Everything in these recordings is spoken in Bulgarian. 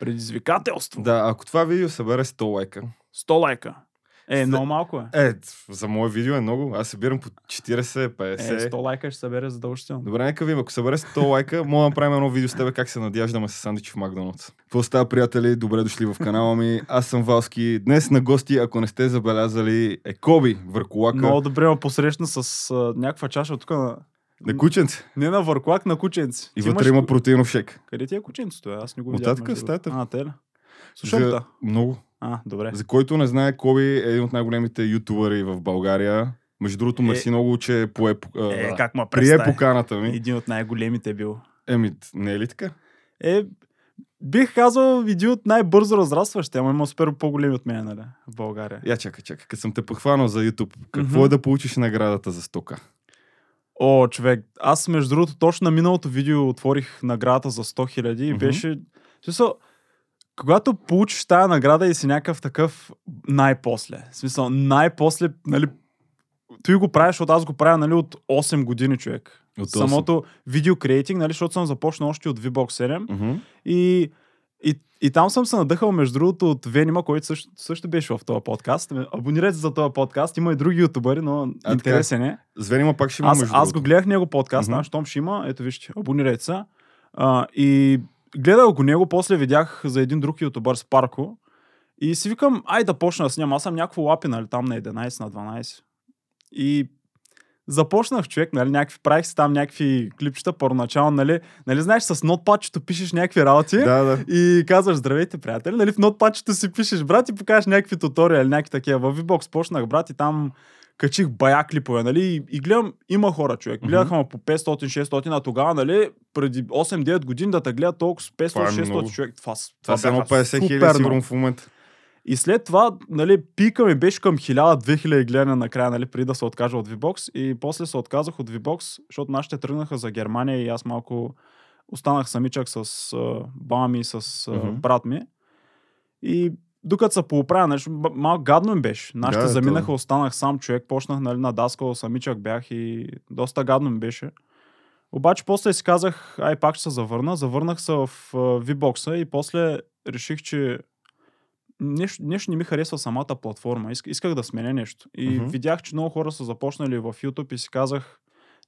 Предизвикателство. Да, ако това видео събере 100 лайка. 100 лайка. Е, След- много малко е. Е, за мое видео е много. Аз събирам по 40, 50. Е, 100 лайка ще събере задължително. Добре, нека видим. Ако събере 100 лайка, мога да направим едно видео с тебе как се надяждаме с сандвичи в Макдоналдс. Какво става, приятели? Добре дошли в канала ми. Аз съм Валски. Днес на гости, ако не сте забелязали, е Коби, върколака Много добре ме посрещна с а, някаква чаша от тук на... на кученце. Не на върклак, на кученци. И Ти вътре имаш има протеинов шек. Къде ти е кученцето? е? Аз не го видях. в стаята. А, те ли? Слушам За... Много. А, добре. За който не знае, Коби е един от най-големите ютубъри в България. Между другото, Е. мерси много, че пое, а, Е, как ме прие поканата ми. Един от най-големите бил. Еми, не е ли така? Е, бих казал един от най-бързо разрастващите, ама има супер по-големи от мен, нали, в България. Я чакай, чакай. Като съм те похванал за YouTube, какво Мгм. е да получиш наградата за стока? О, човек, аз между другото точно на миналото видео отворих наградата за 100 000 и беше... Смисъл, когато получиш тая награда и си някакъв такъв най-после. В смисъл, най-после, нали, ти го правиш, защото аз го правя, нали, от 8 години, човек. От 8. Самото видео креатинг, нали, защото съм започнал още от VBOX 7 Мгм. и, и, и там съм се надъхал, между другото, от Венима, който също, също беше в този подкаст. Абонирайте се за този подкаст. Има и други ютубъри, но така. интересен е. Звенима пак ще има Аз, аз го гледах него подкаст, mm-hmm. щом ще има, ето вижте, абонирайте се. А, и гледах го него, после видях за един друг ютубър с Парко. И си викам, ай да почна да снимам. Аз съм някакво лапи, нали, там на 11, на 12. И започнах човек, нали, някакви, правих си там някакви клипчета първоначално, нали, нали, знаеш, с нотпадчето пишеш някакви работи. Да, да. И казваш, здравейте, приятели, нали, в нотпадчето си пишеш, брат, и покажеш някакви туториали, някакви такива. В VBOX почнах, брат, и там качих бая клипове, нали, и, и гледам, има хора, човек. Гледаха ме по 500-600, а тогава, нали, преди 8-9 години да те гледат толкова с Това е много. 500-600 човек. Това, Това са едно бяха 50 хиляди сигурно в момента. И след това, нали, пика ми беше към 1000-2000 гледания накрая, нали, преди да се откажа от VBOX. И после се отказах от VBOX, защото нашите тръгнаха за Германия и аз малко останах самичък с а, баба ми и с а, Мгм. брат ми. И докато се поуправя, нещо, б- малко гадно ми беше. Нашите Да, заминаха, останах сам човек, почнах нали, на даскал, самичък бях и доста гадно ми беше. Обаче после си казах, ай пак ще се завърна. Завърнах се в а, VBOX-а и после реших, че нещо, нещо не ми харесва самата платформа. Иск, исках да сменя нещо. И Мгм. видях, че много хора са започнали в YouTube и си казах,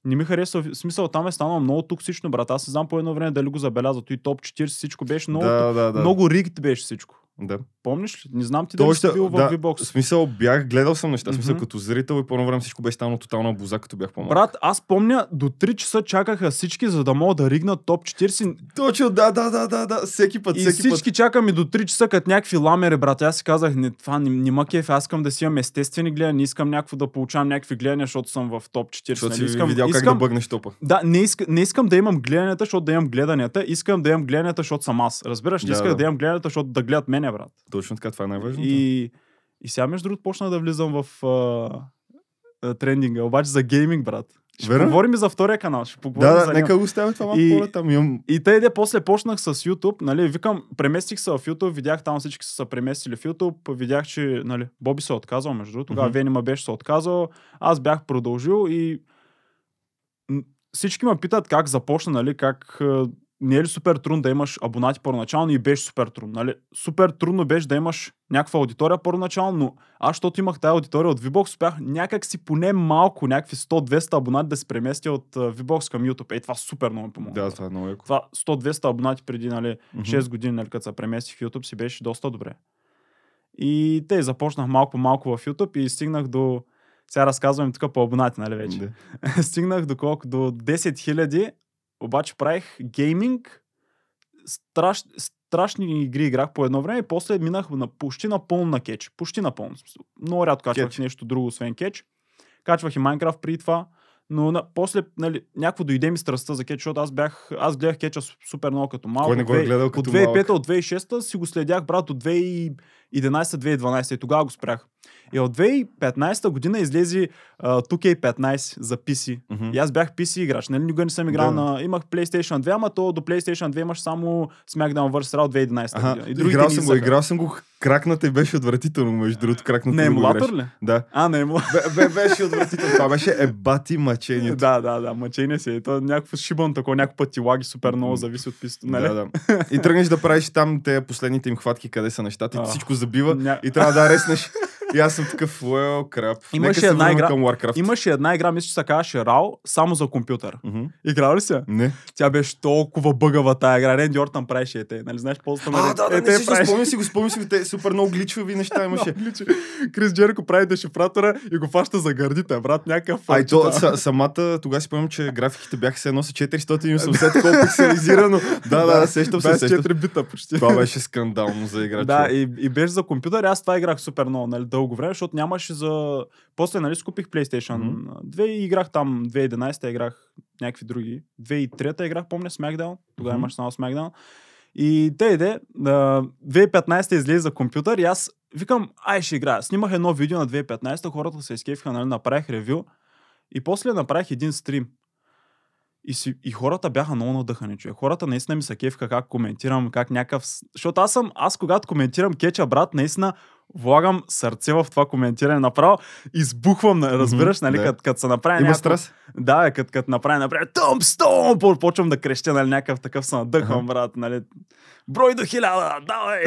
не ми харесва. В смисъл, там е станало много токсично, брат. Аз не знам по едно време дали го забеляза. Той топ 40, всичко беше много, Да, да, да. много ригт беше всичко. Да. Помниш ли? Не знам ти То дали си още- бил да, в V-Box. В смисъл бях, гледал съм неща, в смисъл като зрител и по едно време всичко беше станало тотална буза, като бях по-малък. Брат, аз помня, до 3 часа чакаха всички, за да могат да ригнат топ 40. Точно, да, да, да, да, да, всеки път, И всеки всички чакаме до 3 часа, като някакви ламери, брат. Аз си казах, не, това не, не ма кеф, аз искам да си имам естествени гледания, не искам някакво да получавам някакви гледания, защото съм в топ 40. път. Защото нали? си искам, видял как искам, да бъгнеш топа. Да, не, иска, не искам да имам гледанията, защото да имам гледанията. Искам да имам гледанията, защото съм аз. Разбираш ли? Да, Исках да. да. имам гледанията, защото да гледат мене, брат. Точно така, това е най-важното. И, и сега, между другото, почна да влизам в а, а, трендинга. Обаче за гейминг, брат. Ще Верно? поговорим и за втория канал. Ще поговорим Да, за да, него. нека го оставя това малко И- по там. Имам... И тъй де, после почнах с YouTube, нали, викам, преместих се в YouTube, видях там всички са се преместили в YouTube, видях, че, нали, Боби се е отказал, между другото, тогава Мгм. Венима беше се отказал, аз бях продължил и всички ме питат как започна, нали, как не е ли супер трудно да имаш абонати първоначално и беше супер трудно. Нали? Супер трудно беше да имаш някаква аудитория първоначално, но аз, защото имах тази аудитория от VBOX, успях някак си поне малко, някакви 100-200 абонати да се преместя от VBOX към YouTube. Е, това супер много ми помогна. Да, това е много яко. Това 100-200 абонати преди нали, Мгм. 6 години, нали, като се преместих в YouTube, си беше доста добре. И те започнах малко по малко в YouTube и стигнах до... Сега разказвам тук по абонати, нали вече. Да. стигнах до колко? До 10 000, обаче правих гейминг, страш, страшни игри играх по едно време и после минах на, почти напълно на кетч. Почти напълно. Много рядко качвах Кетч. нещо друго, освен кетч. Качвах и Майнкрафт при това. Но на, после, нали, някакво дойде ми страстта за кетч, защото аз бях, аз гледах кетча супер много като малко. Кой не го е гледал от като 2005 малък? от 2006 си го следях, брат, от 2011-2012 и тогава го спрях. И от 2015 година излезе uh, 2K15 за PC. Мгм. И аз бях PC играч, нали? Никога не съм играл Да. на... Имах PlayStation 2, ама то до PlayStation 2 имаш само SmackDown vs. Raw 2011 Аха, година. И играл съм го, играл съм го, кракната и беше отвратително, между другото, кракната Не емулатор ли? Да. А, не емулатор. Бе, бе, беше отвратително. Това беше ебати мъчението. Да, да, да, мъчение си. То е някакво шибан такова, някакво пъти лаги супер много, зависи от писто. Нали? Да, да. И тръгнеш да правиш там те последните им хватки, къде са нещата, и всичко забива Ня- и трябва да реснеш. И аз съм такъв, well, крап. Имаше се една игра- към Warcraft. Имаше една игра, мисля, че се казваше Рао, само за компютър. Мгм. Играл ли си? я? Не. Тя беше толкова бъгава тая игра. Ренди Ортън правеше ете. Нали знаеш ползата на А, да, да, не си спомням си го, спомням си те супер много гличови неща имаше. Крис Джерико прави дешифратора и го фаща за гърдите, брат. Някакъв. А и то, са, самата, тогава си спомням, че графиките бяха се едно с 480 колко пикселизирано. Да, да, сещам се, сещам. 24 бита почти. Това беше скандално за играч. Да, и, и беше за компютър. Аз това играх супер много, нали, дълго време, защото нямаше за... После, нали, купих PlayStation. 2 и играх там 2011 играх някакви други. 2003 играх, помня, SmackDown. Тогава Мгм. имаш само SmackDown. И те иде, а, 2015 излезе за компютър и аз викам, ай ще играя. Снимах едно видео на 2015, хората се изкефиха, нали, направих ревю и после направих един стрим. И, си, и хората бяха много надъхани, човек. Хората наистина ми се кефиха как коментирам, как някакъв... Защото аз съм, аз когато коментирам кетча, брат, наистина влагам сърце в това коментиране. Направо избухвам, разбираш, нали, да. като, се направи Има някакво- страст. Да, като, направи, направи тъмстон, по- почвам да крещя, нали, някакъв такъв се надъхвам, Аха. брат, нали. Брой до хиляда, давай!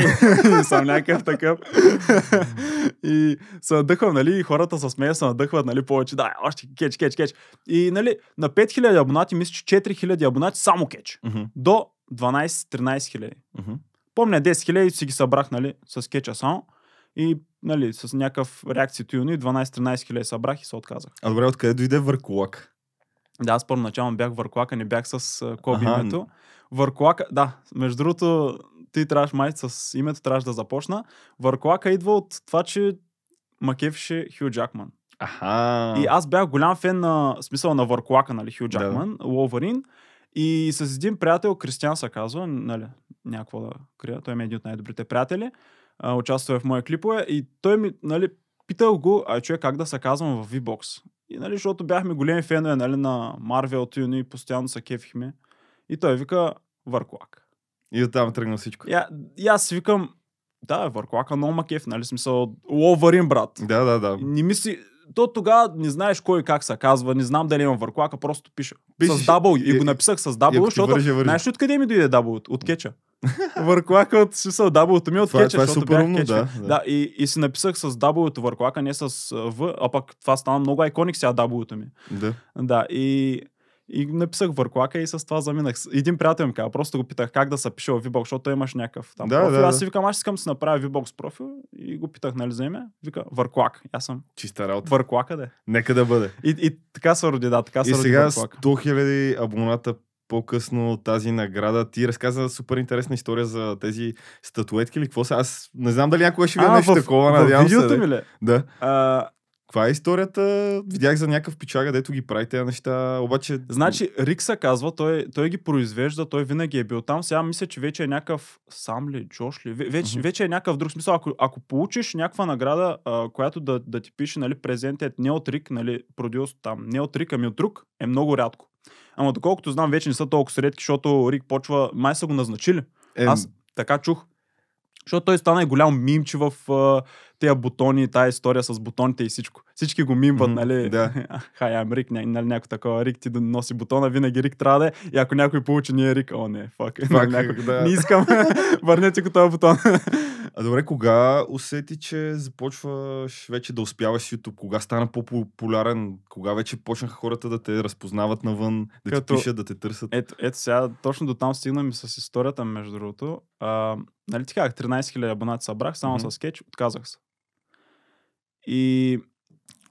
и съм някакъв такъв. и се надъхвам, нали, и хората се смеят, се надъхват, нали, повече, да, още кетч, кетч, кетч. И, нали, на 5000 абонати, мисля, че 4000 абонати само кетч. Мгм, До 12-13 хиляди. мгм. Помня 10 хиляди си ги събрах, нали, с кетча само. И, нали, с някакъв реакция юни, 12-13 хиляди събрах и се отказах. А добре, откъде дойде върколак? Да, аз първоначално бях върклака, не бях с Коби Аха. името. Върклака, да, между другото, ти трябваш май с името трябваше да започна. Върклака идва от това, че макефише Хю Джакман. Аха. И аз бях голям фен на смисъл на Върклака, нали, Хю Да, да. Джакман, Ловарин. И с един приятел, Кристиан се казва, нали, някакво да крия, той е един от най-добрите приятели, а, участва в мои клипове и той ми, нали, питал го, а човек как да се казвам в V-Box. И нали, защото бяхме големи фенове нали, на Marvel Tune и постоянно се кефихме. И той вика Върклак. И оттам тръгна всичко. А- и аз викам, да, Върклака много ма кеф, нали, смисъл, Ловарин, брат. Да, да, да. Не мисли, то тогава не знаеш кой как се казва, не знам дали имам върклака, просто пиша. С W. И, го написах с ако ти защото върже, върже. знаеш ли откъде ми дойде W? От кетча. Върклака от смисъл W-то ми е от Това е- кетча, това е защото бях умно, кетча. да, да. да. и, и си написах с W-то върклака, не с V, а пък това стана много айконик сега W-то ми. Да. Да, и, и написах върклака и с това заминах. Един приятел ми каза, просто го питах как да се пише в VBOX, защото имаш някакъв там Да, профил. да, аз си викам, аз искам да си направя VBOX профил и го питах, нали за име? Вика, върклак. Аз съм Чиста работа. върклака, да. Нека да бъде. И, и така се роди, да, така се И роди сега Върклак. 100 000 абоната по-късно тази награда. Ти разказа супер интересна история за тези статуетки или какво са. Аз не знам дали някога ще видя нещо такова, в надявам се. видеото ми ли? Да. А, Каква е историята? Видях за някакъв пичага, дето ги прави тези неща, обаче... значи, Рик се казва, той, той ги произвежда, той винаги е бил там. Сега мисля, че вече е някакъв сам ли, Джош ли? Ве- Вече, Мгм. вече е някакъв друг смисъл. Ако, ако получиш някаква награда, а, която да, да ти пише, нали, презентът не от Рик, нали, продюс там, не от Рик, ами от друг, е много рядко. Ама доколкото знам, вече не са толкова редки, защото Рик почва, май са го назначили. Е, Аз така чух. Защото той стана и голям мимче в тези бутони, тая история с бутоните и всичко. Всички го мимват, Мгм, нали? да. Хай, ам Рик, нали, някой такова Рик ти да носи бутона, винаги Рик трябва да е. И ако някой получи, ние Рик, о не, фак. Фак, някой, да. Не искам, върнете го този бутон. А добре, кога усети, че започваш вече да успяваш с YouTube? Кога стана по-популярен? Кога вече почнаха хората да те разпознават навън, да Като- ти пишат, да те търсят? ето, ето сега, точно до там стигнаме с историята, между другото. А, нали ти казах, 13 000 абонати събрах, само Мгм. с скетч, отказах се. И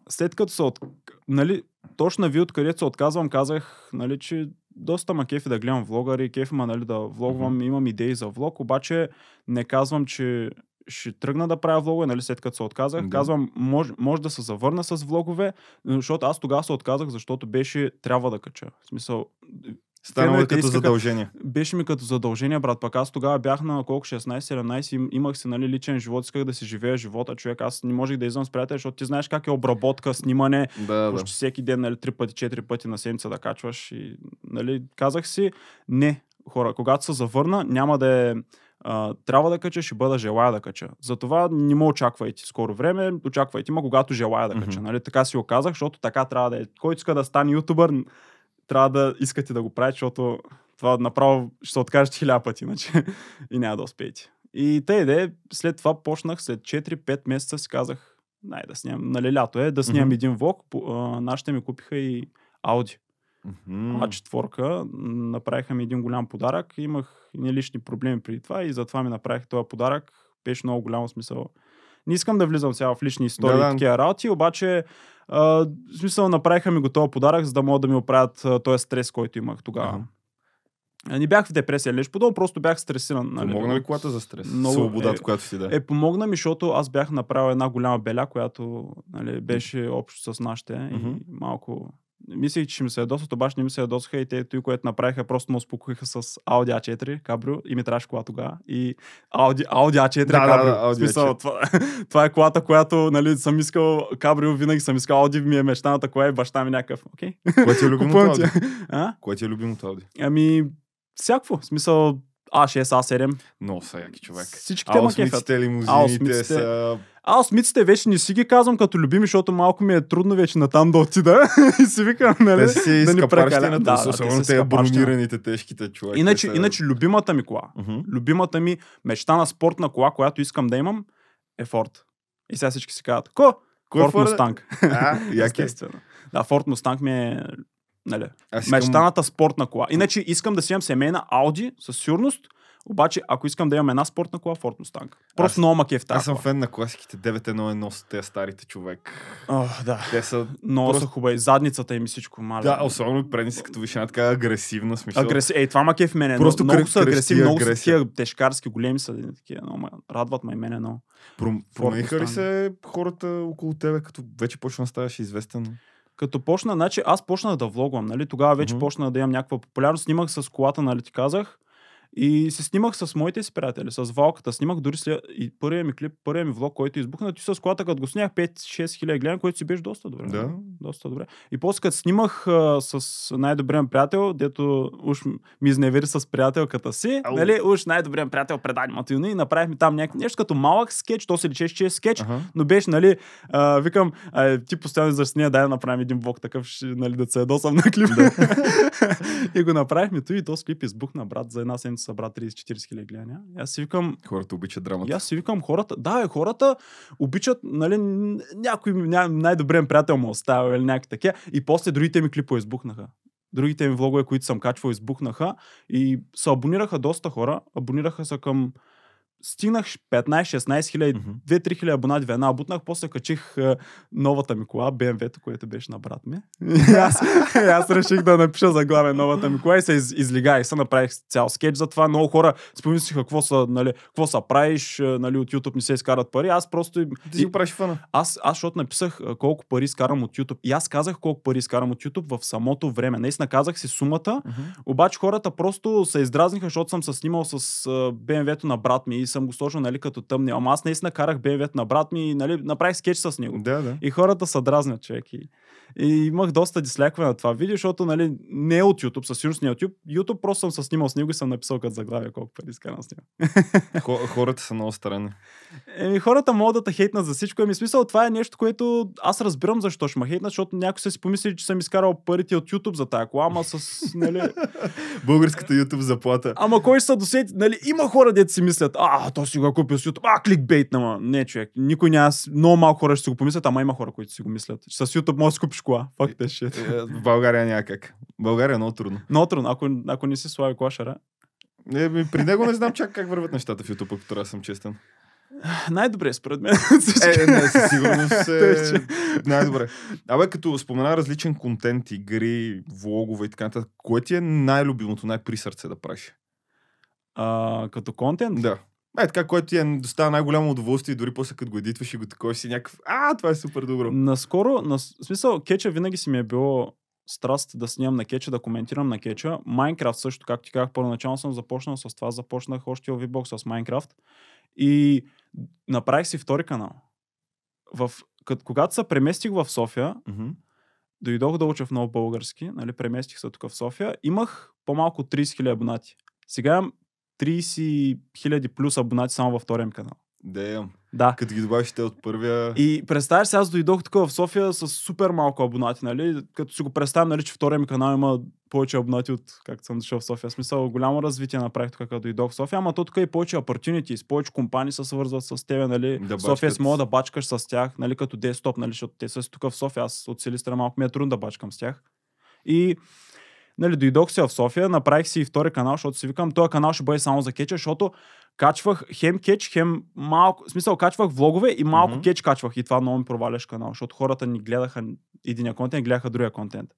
след като се от... Нали, точно на ви откъдето се отказвам, казах, нали, че доста ма кефи да гледам влогари, кефи ма, нали, да влогвам, имам идеи за влог, обаче не казвам, че ще тръгна да правя влогове, нали, след като се отказах. Да. Казвам, може, може да се завърна с влогове, защото аз тогава се отказах, защото беше трябва да кача. В смисъл, Станало е като задължение. Беше ми като задължение, брат. Пък аз тогава бях на колко 16-17, им- имах си нали, личен живот, исках да си живея живота, човек. Аз не можех да излизам с приятели, защото ти знаеш как е обработка, снимане, Да, да. почти всеки ден, нали, три пъти, четири пъти на седмица да качваш. И, нали, казах си, не, хора, когато се завърна, няма да е а, трябва да кача, ще бъда желая да кача. Затова не ме очаквайте скоро време, очаквайте ма когато желая да кача. Мгм. Нали? Така си го казах, защото така трябва да е. Който иска да стане ютубър, трябва да искате да го правите, защото това направо ще се откажете хиляда пъти, иначе и няма да успеете. И те иде, след това почнах, след 4-5 месеца си казах, най да снимам, нали лято е, да снимам Мгм. един влог. По- а, Нашите ми купиха и Ауди. Мгм. А4, направиха ми един голям подарък. Имах и лични проблеми преди това и затова ми направих този подарък. Беше много голям смисъл. Не искам да влизам сега в лични истории Да, и да. такива работи, обаче а, в смисъл направиха ми го този подарък, за да могат да ми оправят този стрес, който имах тогава. Аха. А, Не бях в депресия, леш подобно, просто бях стресиран. Нали? Помогна ли колата за стрес? Много Свободата, е- която ти да. Е, помогна ми, защото аз бях направил една голяма беля, която нали, беше общо с нашите Мгм. и малко... Мислех, че ще ми се ядосват, обаче не ми се ядосаха и те, той, което направиха, просто ме успокоиха с Audi A4 кабрио и ми трябваше кола тогава. И Audi, Audi A4 Да, да, кабрио. да, Audi смисъл, A4. това, това, е колата, която нали, съм искал кабрио, винаги съм искал Audi, ми е мечтаната кола и баща ми някакъв. Окей, Кое ти е любимото? А? Кое ти е любимото Ауди? Ами, всякакво. В смисъл А6, А7. Много са яки човек. Всичките ма кефят. Лимузините са... А, осмиците вече не си ги казвам като любими, защото малко ми е трудно вече натам да отида и си викам, нали? Те си да ни прекаля. скъпарщината, Да, да, особено те скъпарщина. бронираните тежките човек. Иначе, са- иначе любимата ми кола, Мгм. любимата ми мечта на спортна кола, която искам да имам, е Форд. И сега всички си казват, ко? Е Форд? Мустанг. А. Естествено. Да, Форд Мустанг ми е нали, Аз искам- мечтаната спортна кола. Иначе искам да си имам семейна Ауди, със сигурност, обаче ако искам да имам една спортна кола, Форд Мустанг. Просто Аз- много в тази Аз съм фен на класиките 911 с тези старите човек. О, да. Те са... Много Просто- са хубави. Задницата им и всичко, маля. Да, особено предни си като виж една така агресивна смисъл. Агреси... Ей, това маке в мене. Просто много кръ- са агресивни, много са такива тежкарски, големи са. Такива, много ме радват ме и мене много. Пром- Промениха ли Mustang. се хората около тебе, като вече почна да ставаш известен? Като почна, значи аз почнах да влогвам, нали? Тогава вече Мгм. почна да имам някаква популярност. Снимах с колата, нали ти казах. И се снимах с моите си приятели, с Валката. Снимах дори след... и първият ми клип, първият ми влог, който избухна, ти с колата, като го снях 5-6 хиляди гледания, което си беше доста добре. Да. нали? Доста добре. И после като снимах а, с най-добрия ми приятел, дето уж ми изневери с приятелката си, Ау. нали, уж най-добрият ми приятел предаде Матилни и направихме там някакво нещо като малък скетч, то се личеше, че е скетч, Ага. но беше, нали, а, викам, а, ти постоянно засния, дай да направим един влог такъв, ще, нали, да се ядосам на клип. и го направихме то и този клип избухна, брат, за една седмица събра 30-40 хиляди гледания. Аз си викам, Хората обичат драмата. аз си викам хората, да, е, хората обичат, нали, някой ня, най-добрия приятел му оставя или някакви такива. И после другите ми клипове избухнаха. Другите ми влогове, които съм качвал, избухнаха и се абонираха доста хора. Абонираха се към стигнах 15-16 хиляди, Мгм. 2-3 хиляди абонати веднага бутнах, после качих а, новата ми кола, BMW-то, което беше на брат ми. И аз, и аз реших да напиша заглавие новата ми кола и се из, излигах. Се направих цял скетч за това. Много хора спомислиха какво са, нали, какво са правиш, а, нали, от YouTube не се изкарат пари. Аз просто... Ти си го правиш фана. Аз, аз защото написах а, колко пари изкарам от YouTube. И аз казах колко пари изкарам от YouTube в самото време. Наистина казах си сумата, обаче хората просто се издразниха, защото съм се снимал с BMW-то на брат ми и съм го сложил нали, като тъмни. Ама аз наистина карах BMW-то на брат ми и нали, направих скетч с него. Да, да. И хората се дразнят, човек. И, и имах доста дислайкове на това видео, защото нали, не е от YouTube, със сигурност не е от YouTube. YouTube просто съм се снимал с него и съм написал като заглавие колко пари изкарам с него. Хо- Хората са много странни. Еми, хората могат да те хейтнат за всичко. Еми, смисъл, това е нещо, което аз разбирам защо ще ме хейтнат, защото някой са си помислили, че съм изкарал парите от YouTube за тая кола, ама с, нали, Българската YouTube заплата. Ама кой се досети? Нали, има хора, дето си мислят, а, то си го е купил с YouTube, а, кликбейт, нама. Не, човек. Никой няма, много малко хора ще си го помислят, ама има хора, които си го мислят. С YouTube можеш да си купиш кола. Факт е, shit. Е, В България няма как. В България е много трудно. Много трудно, ако, ако не си слави клашара. Не, ми, при него не знам чак как върват нещата в YouTube, ако трябва да съм честен. Най-добре според мен. Е, не, със сигурност е най-добре. Абе, като спомена различен контент, игри, влогове и така нататък, кое ти е най-любимото, най-при сърце да правиш? а, като контент. Да. Е, така, което ти е доставя най-голямо удоволствие дори после като го едитваш и го такова си някакъв, а, това е супер добро. Наскоро, на, смисъл, кетча винаги си ми е било страст да снимам на кеча, да коментирам на кеча. Майнкрафт също, както ти казах, първоначално съм започнал с това. Започнах още в VBOX с Майнкрафт. И направих си втори канал. В, кът, когато се преместих в София, Мгм. дойдох да уча в нов български, нали, преместих се тук в София, имах по-малко от 30 000 абонати. Сега имам 30 000 плюс абонати само във втория канал. Damn. Да. Като ги добавиш те от първия... И представяш се, аз дойдох тук в София с супер малко абонати, нали? Като си го представям, нали, че втория ми канал има повече абонати от както съм дошъл в София. Смисъл, голямо развитие направих тук, като дойдох в София, ама то тук и повече opportunities, повече компании се свързват с тебе, нали? Да София си бачкат. мога да бачкаш с тях, нали, като десктоп, нали, защото те са тук в София, аз от Силистра малко ми е трудно да бачкам с тях. И нали, дойдох си в София, направих си и втори канал, защото си викам, този канал ще бъде само за кеча, защото качвах хем кетч, хем малко, в смисъл качвах влогове и малко mm-hmm. кетч качвах и това много ми проваляш канал, защото хората ни гледаха единия контент, гледаха другия контент.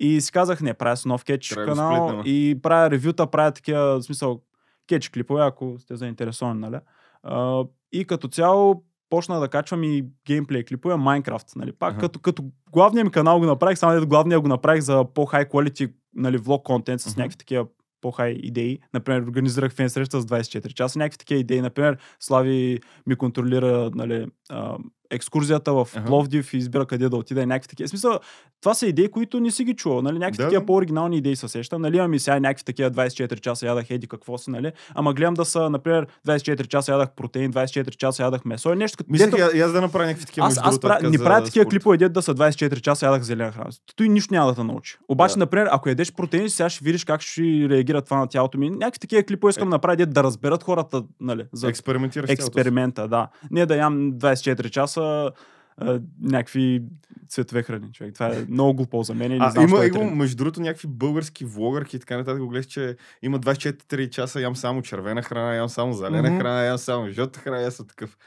И си казах, не, правя си нов кетч Трябва канал сплитнем. и правя ревюта, правя такива, в смисъл, кетч клипове, ако сте заинтересовани, нали? А, и като цяло почна да качвам и геймплей клипове Майнкрафт, нали? Пак Аха. като, като главния ми канал го направих, само главния го направих за по-хай quality, нали, влог контент с Мгм. някакви такива по-хай идеи. Например, организирах фен среща с 24 часа, някакви такива идеи. Например, Слави ми контролира нали, а, екскурзията в Аха. Пловдив и избира къде да отида и някакви такива. В смисъл, това са идеи, които не си ги чувал. Нали? Някакви Да, такива да. по-оригинални идеи се сещам. Нали? Имам и сега някакви такива 24 часа ядах еди какво си, нали? Ама гледам да са, например, 24 часа ядах протеин, 24 часа ядах месо. И нещо като Мислех дето- аз да направя някакви такива аз, аз така не правя такива клипове, дето да са 24 часа ядах зелена храна. Той нищо няма да те научи. Обаче, Да. например, ако ядеш протеин, сега ще видиш как ще реагира това на тялото ми. Някакви такива клипове искам Е. да направя, да разберат хората, нали, за Експериментираш експеримента, да. Не да ям 24 часа а, някакви цветове храни, човек. Това е много глупо за мен и не А, знам, има, е има, между другото, някакви български влогърки и така нататък. Го гледаш, че има 24 часа, ям само червена храна, ям само зелена Мгм. храна, ям само жълта храна, аз съм такъв.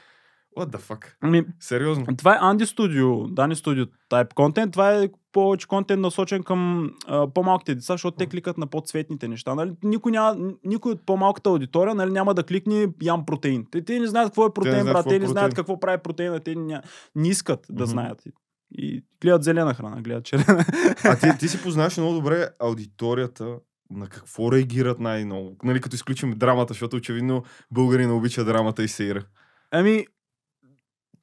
What the fuck? Ами, Сериозно. това е Анди Studio, Дани Studio type контент. Това е повече контент насочен към а, по-малките деца, защото те кликат на по-цветните неща. Нали? Никой, няма, никой от по-малката аудитория нали, няма да кликне ям протеин. Те, те не знаят какво е протеин, знаят брат. е Те не знаят протеин. какво прави протеина. Те не, не искат да знаят. И, гледат зелена храна, гледат червена. А ти, ти си познаваш много добре аудиторията на какво реагират най-много. Нали, като изключим драмата, защото очевидно българи не обича драмата и сеира. Ами,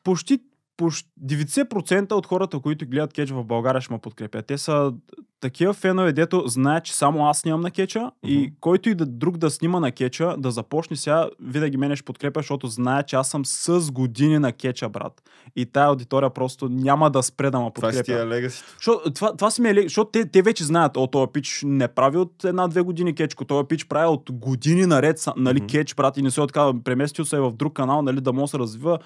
почти, почти 90% от хората, които гледат кетч в България, ще ме подкрепят. Те са такива фенове, дето знаят, че само аз снимам на кетча Мгм. и който и да, друг да снима на кетча, да започне сега, винаги мене ще подкрепя, защото знае, че аз съм с години на кетча, брат. И тая аудитория просто няма да спре да ме Това си подкрепя. легаси. Защото, това, това си ми е, ле- защото те, те вече знаят, о, този пич не прави от една-две години кетчко, този пич прави от години наред, нали, Мгм. кетч, брат, и не се отказва, преместил се е в друг канал, нали, да да се развива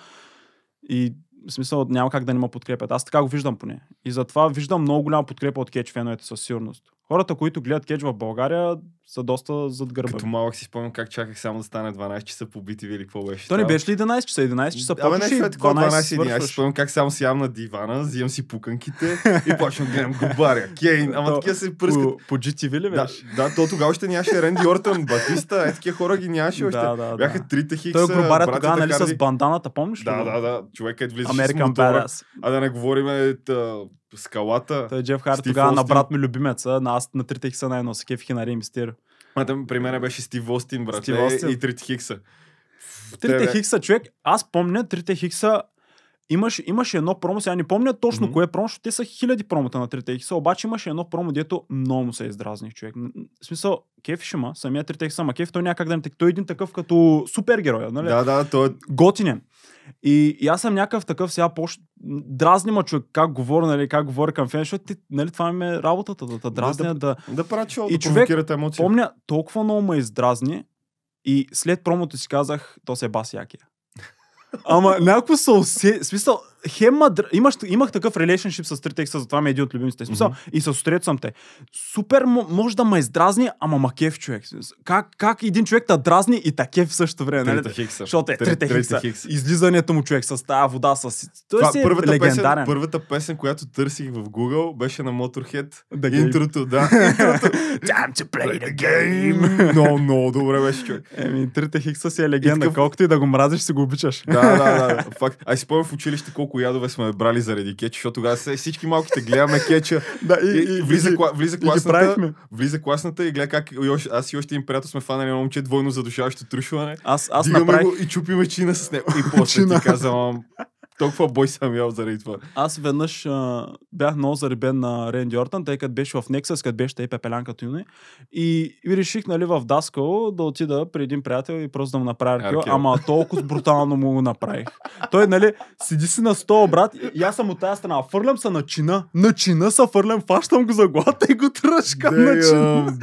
и в смисъл няма как да не ме подкрепят. Аз така го виждам поне. И затова виждам много голяма подкрепа от кетч феновете със сигурност. Хората, които гледат кетч в България, са доста зад гърба. Като малък си спомням как чаках само да стане 12 часа по BTV или какво беше. То не беше ли 11 часа? 11 часа Абе, почваш нещо и е такова 12 11. Си спомням как само сядам на дивана, взимам си пуканките и почвам да гледам губаря, Кейн, ама То- такива се пръскат. По, по GTV ли Да, беше? да, то тогава още нямаше Ренди Ортън, Батиста, е такива хора ги нямаше още. Да, да, Бяха да. трите хикса, Той грубаря братята тогава, нали, с банданата, помниш ли? Да, да, да. Човекът с American. Badass. А да не говорим е, та, скалата. Той е Джеф Харди Стив тогава на брат ми любимеца, на аз на трите хикса най-но се кефих на Рей Мистерио. А там при мен беше Стив Остин, брат. Стив Остин. И трите хикса. Трите Тебе- хикса, човек, аз помня трите хикса, имаше, имаше едно промо, сега не помня точно Мгм. кое промо, защото те са хиляди промота на трите хикса, обаче имаше едно промо, дето много му се издразних, човек. В смисъл, кефиш ма, самия трите хикса, ма кеф, той някак да не той е един такъв като супергерой, нали? Да, да, той е готинен. И, и аз съм някакъв такъв сега по дразни ма човек как говоря, нали, как говоря към фен, защото ти, нали, това ми е работата, да те дразня, да, да правят шоу, И да човек, емоции. Помня, толкова много ме издразни и след промото си казах, то се е бас якия. Ама някакво се усе... Смисъл, хем ма др... имаш, имах такъв релейшншип с трите екса, затова ми е един от любимите. Смисъл, Мгм. и с острет съм те. Супер мо- може да ме издразни, ама макев човек. Как, как един човек те дразни и такев в същото време. нали? Трите хикса. Защото е Три- трите хикса. хикса. Излизането му човек с тази вода, с... Той Това, си е първата, песен, легендарен. първата песен, която търсих в Google, беше на Motorhead. The. Интрото, да. Time to play the game. Много, много добре беше човек. Еми, трите хикса си е легенда. Колкото и да го мразиш, си го обичаш. Да, да, да, да. Факт. А си в училище колко колко ядове сме брали заради кетч, защото тогава се- всички малките гледаме кетча. Да, И, и, влиза, и- кла, влиза и ги класната, правихме. влиза класната и гледа как и още- аз и още един приятел сме фанали едно момче двойно задушаващо трушване. Аз, аз Дигаме направих, го и чупиме чина с него. И после ти казвам, толкова бой съм ял заради това. аз веднъж а, бях много заребен на Ренди Ортън, тъй като беше в Nexus, като беше тъй пепелян като юни. И, и реших, нали, в Даскал да отида при един приятел и просто да му направя аркел, Аркел. ама толкова брутално му го направих. Той, нали, седи си на стола, брат, и, и аз съм от тази страна, фърлям се на чина, на чина се фърлям, фащам го за главата и го тръжкам на чина.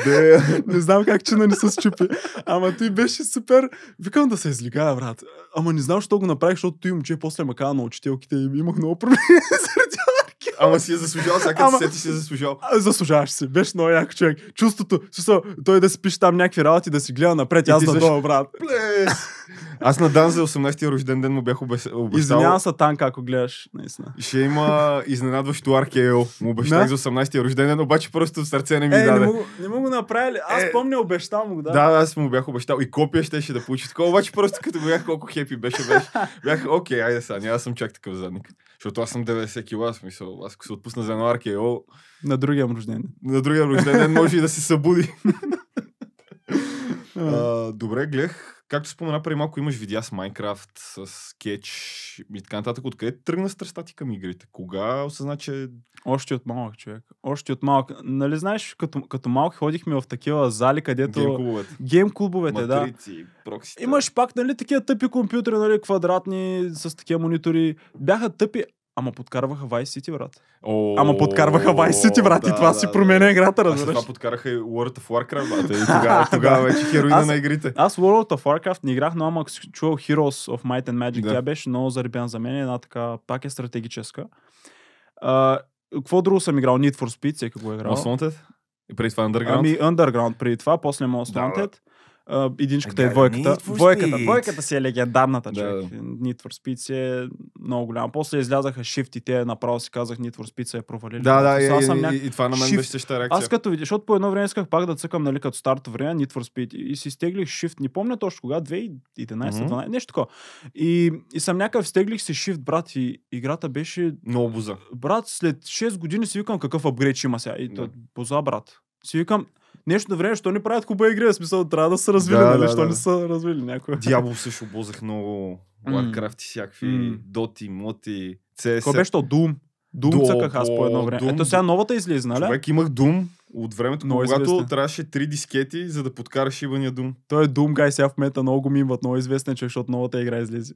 Не знам как чина не се счупи. Ама той беше супер. Викам да се излигая, брат. Ама не знам, защо го направих, защото той момче после ме каза на учителките и имах много проблеми заради арки. Ама си е заслужал, сега като Ама- се сети си е заслужал. Заслужаваш си. Беше много як човек. Чувството, смисъл, той да си пише там някакви работи, да си гледа напред. И аз да долу, брат. Плес! Аз на Дан за 18-я рожден ден му бях обещал. Извинявам се, Танка, ако гледаш. Наистина. Ще има изненадващо аркео. Му обещах за 18-я рожден ден, обаче просто в сърце не ми Е, не даде. му, не му го направили. Аз Е. помня, обещал му го, да. Да, аз му бях обещал и копия щеше да получи такова, обаче просто като бях колко хепи беше, беше. Бях, окей, айде сега, няма съм чак такъв задник. Защото аз съм 90 кила, смисъл. Аз ако се отпусна за едно аркео, На другия рожден. на другия рожден ден може и да се събуди. А, добре, гледах, както спомена преди малко, имаш видеа с Майнкрафт, с скетч и така нататък. Откъде тръгна страстта ти към игрите? Кога осъзна, че... Още от малък човек. Още от малък. Нали знаеш, като, като малки ходихме в такива зали, където... Гейм клубовете. Гейм клубовете, да. Матрици, проксите. Имаш пак, нали, такива тъпи компютри, нали, квадратни, с такива монитори. Бяха тъпи, ама подкарваха Vice City, брат. О, Ама подкарваха Vice City, брат, и това си променя играта, А след разбираш. това подкараха и World of Warcraft, брат. И тогава, тогава вече хероина Аз- на игрите. Аз World of Warcraft не играх, но ама чувал Heroes of Might and Magic, Да. тя беше много заребена за мен, една така, пак е стратегическа. А, какво друго съм играл? Need for Speed, всеки го е играл. Most Wanted? И преди това Underground? Ами Underground преди това, после Most Да. Wanted. А, единичката е Да, двойката. Двойката, двойката си е легендарната, Да, човек. Need for Speed си е много голяма. После излязаха Shift и те направо си казах Need for Speed се е провалили. Да, да, и, съм и, няк- и, и това на мен Shift. беше същата реакция. Аз като видя, защото по едно време исках пак да цъкам, нали, като старт време, Need for Speed и си стеглих Shift, не помня точно кога, 2011-12, Мгм. нещо такова. И, и съм някакъв стеглих си Shift, брат, и играта беше, Много буза. брат, след 6 години си викам какъв апгрейд ще има сега. И Да. да. поза, брат. Си викам, нещо време, що не правят хубава игри, в смисъл, трябва да са развили, Да, нали, да, що да. не са развили някой. Дявол също бозах много. Warcraft и всякакви. Доти, моти, CS. Какво беше то? Doom. Doom цъках аз по едно време. Doom. Ето сега новата излиза, нали? Човек имах Doom от времето, Много когато известен. трябваше три дискети, за да подкараш ибания Doom. Той е Doom Guy сега в момента много го мимват, много известен човек, защото новата игра излезе.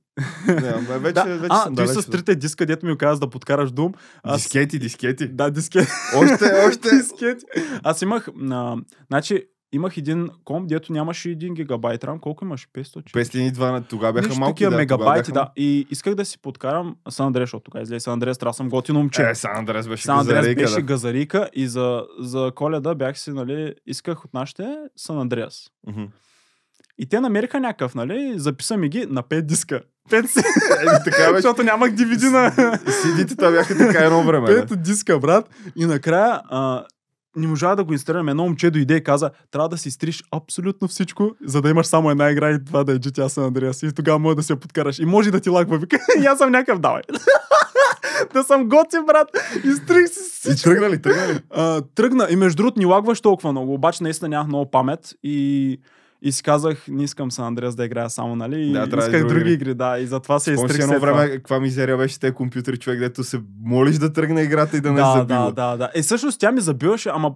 Ама вече, да, вече а, съм той далеч. с трите диска, дето ми каза да подкараш Doom. Аз... Дискети, дискети. Да, дискет. Още, още. дискет. Аз имах, а, значи, имах един комп, дето нямаше 1 гигабайт рам. Колко имаш? 500? 502, тогава бяха Нещо малки. такива да, мегабайти, бяха да. И исках да си подкарам Сан Андреас, защото тогава излезе Сан Андреас, да съм готино момче. Е, Сан Андрес беше Сан Андреас газарейка, беше да. газарика и за, за коледа бях си, нали, исках от нашите Сан Андреас. И те намериха някакъв, нали, записа ми ги на 5 диска. 5 си, Еми, така беше. защото нямах DVD на... CD-тата бяха така едно време. да. Пет диска, брат. И накрая а, не можа да го инсталирам. Едно момче дойде и каза, трябва да си изтриш абсолютно всичко, за да имаш само една игра и това да е GTA San Andreas. И тогава може да се подкараш. И може да ти лагва. Вика, и аз съм някакъв, давай. да съм готи, брат. Изтрих си И всичко. тръгнали, тръгнали. А, тръгна. И между другото ни лагваш толкова много. Обаче наистина нямах много памет. И и си казах, не искам Сан Андреас да играя само, нали? И Да, да исках други други игри. да. И затова се изтрих едно време, каква мизерия беше тези компютри, човек, дето се молиш да тръгне играта и да не да, забива. да, да, да. Е, всъщност тя ми забиваше, ама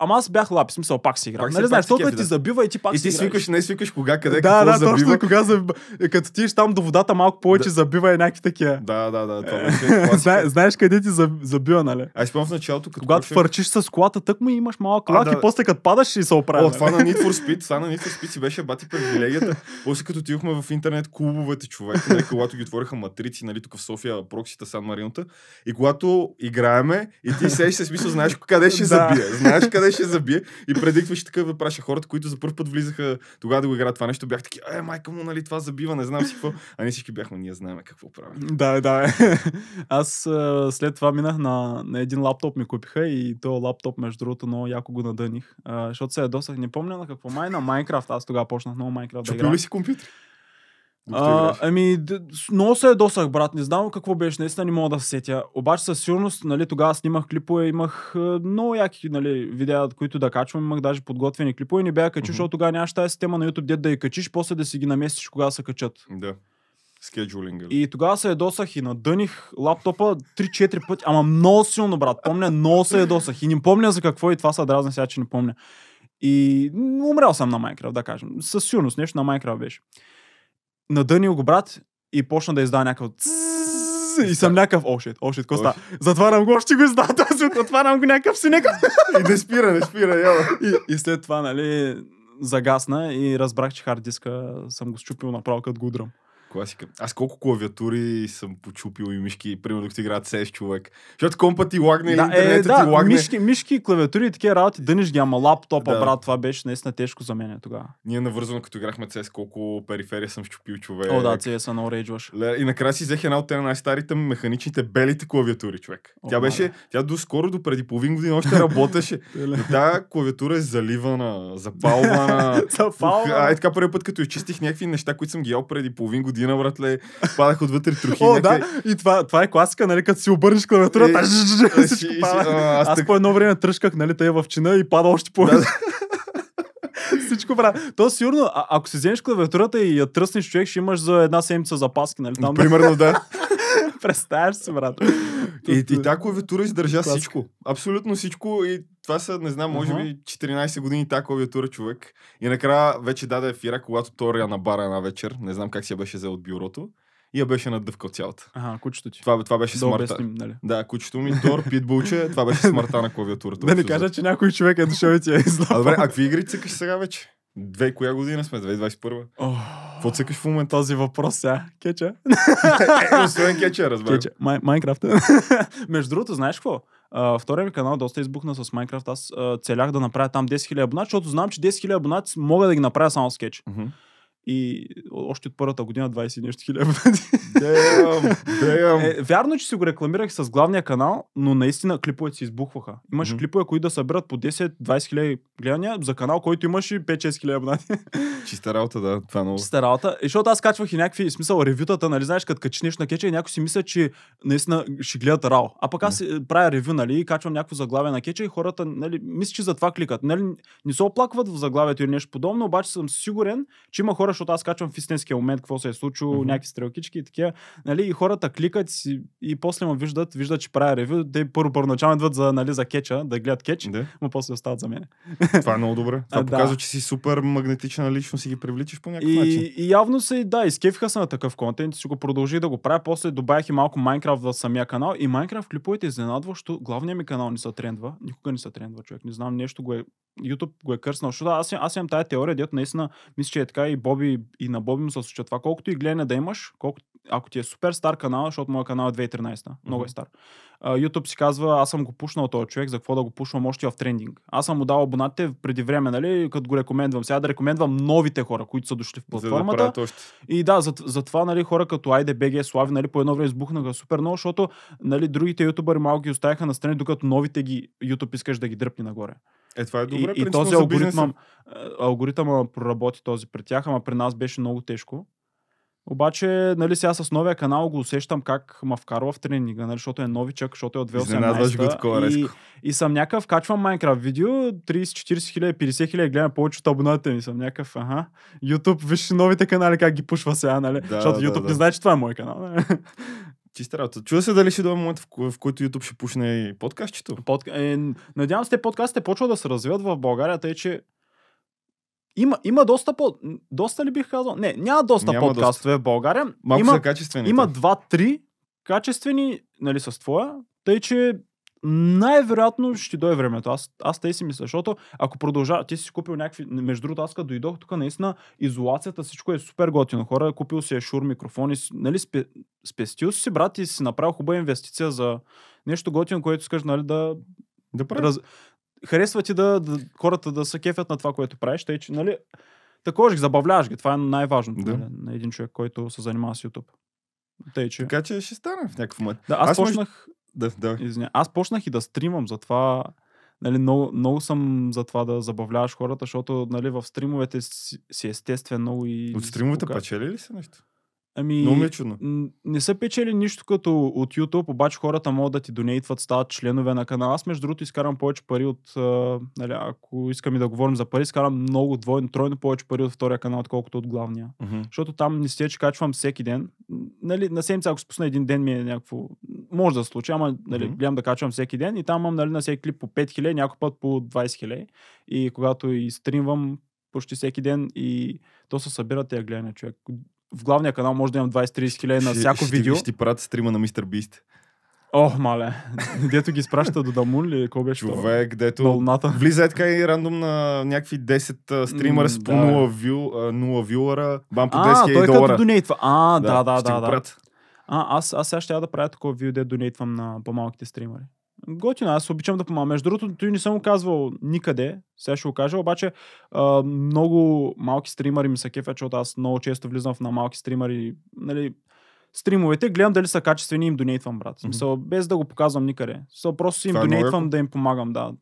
Ама аз бях лап, в смисъл пак си играм. Пак Нали знаеш, защото ти да. забива и ти пак И си ти играеш. свикаш, не свикаш кога, къде, да, какво да, забива. точно кога забива. Е, Като ти там до водата малко повече Да. забива и някакви такива. Да, да, да, това беше Зна, знаеш къде ти заб- забива, нали? Аз спомням в началото, като Когато фърчиш с колата, тък му имаш малък лак да. и после като падаш и се оправя. О, това на Need for Speed, това на Need for Speed си беше бати привилегията. После като отидохме в интернет клубовете, човек, нали, когато ги отвориха матрици, нали, тук в София, проксита, Сан Маринота, и когато играеме, и ти седиш се смисъл, знаеш къде ще Да. забие, знаеш къде ще забие, и предикваш такъв да праша хората, които за първ път влизаха тогава да го играят това нещо, бях таки, е, майка му, нали, това забива, не знам си какво. А ние всички бяхме, ние знаем какво правим. Да, да. Аз а, след това минах на, на един лаптоп ми купиха и то лаптоп, между другото, много яко го надъних. А, защото се ядосах, не помня на какво, май на Майнкрафт. Аз тогава почнах много Майнкрафт да играя. ли си компютър? А, ами, много се ядосах, брат. Не знам какво беше, наистина не мога да се сетя. Обаче със сигурност, нали, тогава снимах клипове, имах много яки нали, видеа, които да качвам, имах даже подготвени клипове и не бях качил, Мгм. защото тогава нямаше тази система на YouTube, дет да я качиш, после да си ги наместиш, кога се качат. Да. Скеджулинга. И тогава се ядосах и надъних лаптопа 3-4 пъти, ама много силно, брат. Помня, много се ядосах. И не помня за какво и това са дразни сега, че не помня. И умрял съм на Майнкрафт, да кажем. Със сигурност нещо на Майнкрафт беше. Надънил го, брат, и почна да издава някакъв и съм някакъв, о, шит, о, шит, какво става? Затварям го, още го издава този звук, отварям го някакъв си някакъв. И не спира, не спира, яла. И, и след това, нали, загасна и разбрах, че хард диска съм го щупил направо като го удрам. Класика. Аз колко клавиатури съм почупил и мишки, примерно докато играят 6 човек. Защото компът ти лагне или Да, е, да, ти лагне. мишки, мишки, клавиатури и такива работи, дъниш ги, ама лаптопа, Да. брат, това беше наистина тежко за мен тогава. Ние навързвано, като играхме CS, колко периферия съм щупил човек. О, да, CS много рейджваш. Ле, И накрая си взех една от най-старите механичните белите клавиатури, човек. О, тя беше, тя до скоро, до преди половин година още работеше. Тази клавиатура е заливана, запалвана. Запалвана. Ай, така първи път, като изчистих някакви неща, които съм ги ял преди половин година, братле, падах отвътре трохи. О, някъде. да, и това, това е класика, нали, като си обърнеш клавиатурата, Е, всичко Е, пада. Аз Аз так- по едно време тръжках, нали, тъй в чина и пада още по. Всичко брат. То сигурно, а, ако си вземеш клавиатурата и я тръснеш човек, ще имаш за една седмица запаски, нали? Там, Примерно да. Представяш си, брат. И, и тази клавиатура издържа Класика. всичко. Абсолютно всичко. И това са, не знам, може би 14 години тази клавиатура човек. И накрая вече даде ефира, когато Тория на бара една вечер. Не знам как си я беше взел от бюрото. И я беше надъвкал цялата. Ага, кучето ти. Това, това беше да смарта. обясним, нали? Да, кучето ми, Тор, питбулче, това беше смарта на клавиатурата. Да не кажа, че някой човек е дошъл и ти е взето. А излапал. добре, а какви игри цъкаш сега вече? Две, коя година сме? 2021? Какво цъкаш в момента? Този въпрос сега. Кеча. Е, освен кетча, разбрах. Кеча. Май, Майнкрафт. Между другото, знаеш какво? А, втория ми канал доста избухна с Майнкрафт. Аз а, целях да направя там 10 000 абонати, защото знам, че 10 000 абонати мога да ги направя само с кетч. И още от първата година 20 и нещо хиляди. Damn, damn. Е, вярно, че си го рекламирах с главния канал, но наистина клиповете си избухваха. Имаше Мгм. клипове, които да съберат по 10-20 хиляди гледания за канал, който имаше 5-6 хиляди абонати. Чиста работа, да. Това е много. Чиста работа. И защото аз качвах и някакви, смисъл, ревютата, нали, знаеш, като качиш нещо на кеча и някой си мисля, че наистина ще гледат рао. А пък аз си правя ревю, нали, и качвам някакво заглавие на кеча и хората, нали, мисля, че за това кликат. Нали, не се оплакват в заглавието или нещо подобно, обаче съм сигурен, че има хора, защото аз качвам в истинския момент какво се е случило, Мгм. някакви стрелкички и такива. Нали, и хората кликат си, и после ме виждат, виждат, че правя ревю. Те първо първоначално идват за, нали, за кеча, да гледат кетч, Да. но после остават за мен. Това е много добре. Това А, да. показва, че си супер магнетична личност и ги привличаш по някакъв начин. И, и явно се, да, изкефиха се на такъв контент, си го продължи да го правя. После добавих и малко Майнкрафт в самия канал. И Майнкрафт клиповете изненадващо. Главният ми канал не се трендва. Никога не се трендва, човек. Не знам, нещо го е. YouTube го е кърснал. Защото аз, аз имам тая теория, дето наистина мисля, че е така и Боби, и на Боби му се случва това. Колкото и гледане да имаш, колко, ако ти е супер стар канал, защото моят канал е 2013, много е стар. А, YouTube си казва, аз съм го пушнал този човек, за какво да го пушвам още в трендинг. Аз съм му дал абонатите преди време, нали, като го рекомендвам. Сега да рекомендвам новите хора, които са дошли в За да платформата. правят още. И да, за, затова нали, хора като Айде, БГ, Слави, нали, по едно време избухнаха супер много, защото нали, другите ютубъри малко ги оставяха настрани, докато новите ги YouTube искаш да ги дръпни нагоре. Е, това е добре. и, и този алгоритъм, а, алгоритъма проработи този при тях, ама при нас беше много тежко. Обаче, нали, сега с новия канал го усещам как ма вкарва в тренинга, нали, защото е новичък, защото е от Изненадваш го 2018 такова и, резко. и съм някакъв, качвам Майнкрафт видео, 30-40 хиляди, 50 хиляди гледам повече от абонатите ми. Съм някакъв, аха. YouTube, виж новите канали как ги пушва сега, нали? Да, Защото да, YouTube да. не знае, че това е мой канал. нали? Чиста работа. Чува се дали ще дойде момент, в, в който YouTube ще пушне и подкастчето. Подка... Е, надявам се, те подкастите почват да се развиват в България, тъй че има, има доста по... Доста ли бих казал? Не, няма доста Няма подкастове в България. Малко има, са качествени. има два-три качествени, нали, с твоя, тъй че най-вероятно ще дойде времето. Аз, аз те си мисля, защото ако продължава, ти си купил някакви, между другото, аз като дойдох тук, наистина изолацията, всичко е супер готино. Хора, купил си е шур, микрофони, нали, спе, спестил си, брат, и си направил хубава инвестиция за нещо готино, което искаш, нали, да Да прави. раз... харесва ти да, да, хората да се кефят на това, което правиш, тъй че, нали, такова ги забавляваш ги. Това е най-важното Да. нали, на един човек, който се занимава с YouTube. Тъй, че... Така че ще стане в някакъв момент. Да, аз, Аз почнах, Да, да. извиня, аз почнах и да стримам, затова нали, много, много съм за това да забавляваш хората, защото нали, в стримовете си, си естествено много и... От стримовете печели ли се нещо? Ами, Много ми е чудно. не са печели нищо като от YouTube, обаче хората могат да ти донейтват, стават членове на канала. Аз между другото изкарам повече пари от, а, нали, ако искаме да говорим за пари, изкарам много, двойно, тройно повече пари от втория канал, отколкото от главния. Мгм. Защото там не сте, че качвам всеки ден. Нали, на седмица, ако спусна един ден ми е някакво... Може да се случи, ама нали, Мгм. гледам да качвам всеки ден и там имам нали, на всеки клип по 5000, някой път по 20 000. И когато и стримвам почти всеки ден и то се събира тези гледания човек. В главния канал може да имам 20-30 хиляди на всяко ще, видео. Ще ти правят стрима на Мистер Бист. Ох, мале. Дето ги изпраща до Дамун ли? Какво беше? това? Човек, На дето луната. влиза е така и рандом на някакви 10 а, стримера с по М, да. 0, вю, а, 0 вюлера, бам по 10 А, 000 той като долара. донейтва. А, да, да, да. да. правят. А, аз, аз сега ще я да правя такова видео, де донейтвам на по-малките стримери. Готино, аз обичам да помагам. Между другото, той не съм го казвал никъде, сега ще го кажа, обаче а, много малки стримери ми са кефят, защото аз много често влизам в на малки стримери, нали, стримовете, гледам дали са качествени и им донейтвам, брат. В Смисъл, без да го показвам никъде. Смисъл, просто им Това е донейтвам да им помагам, да.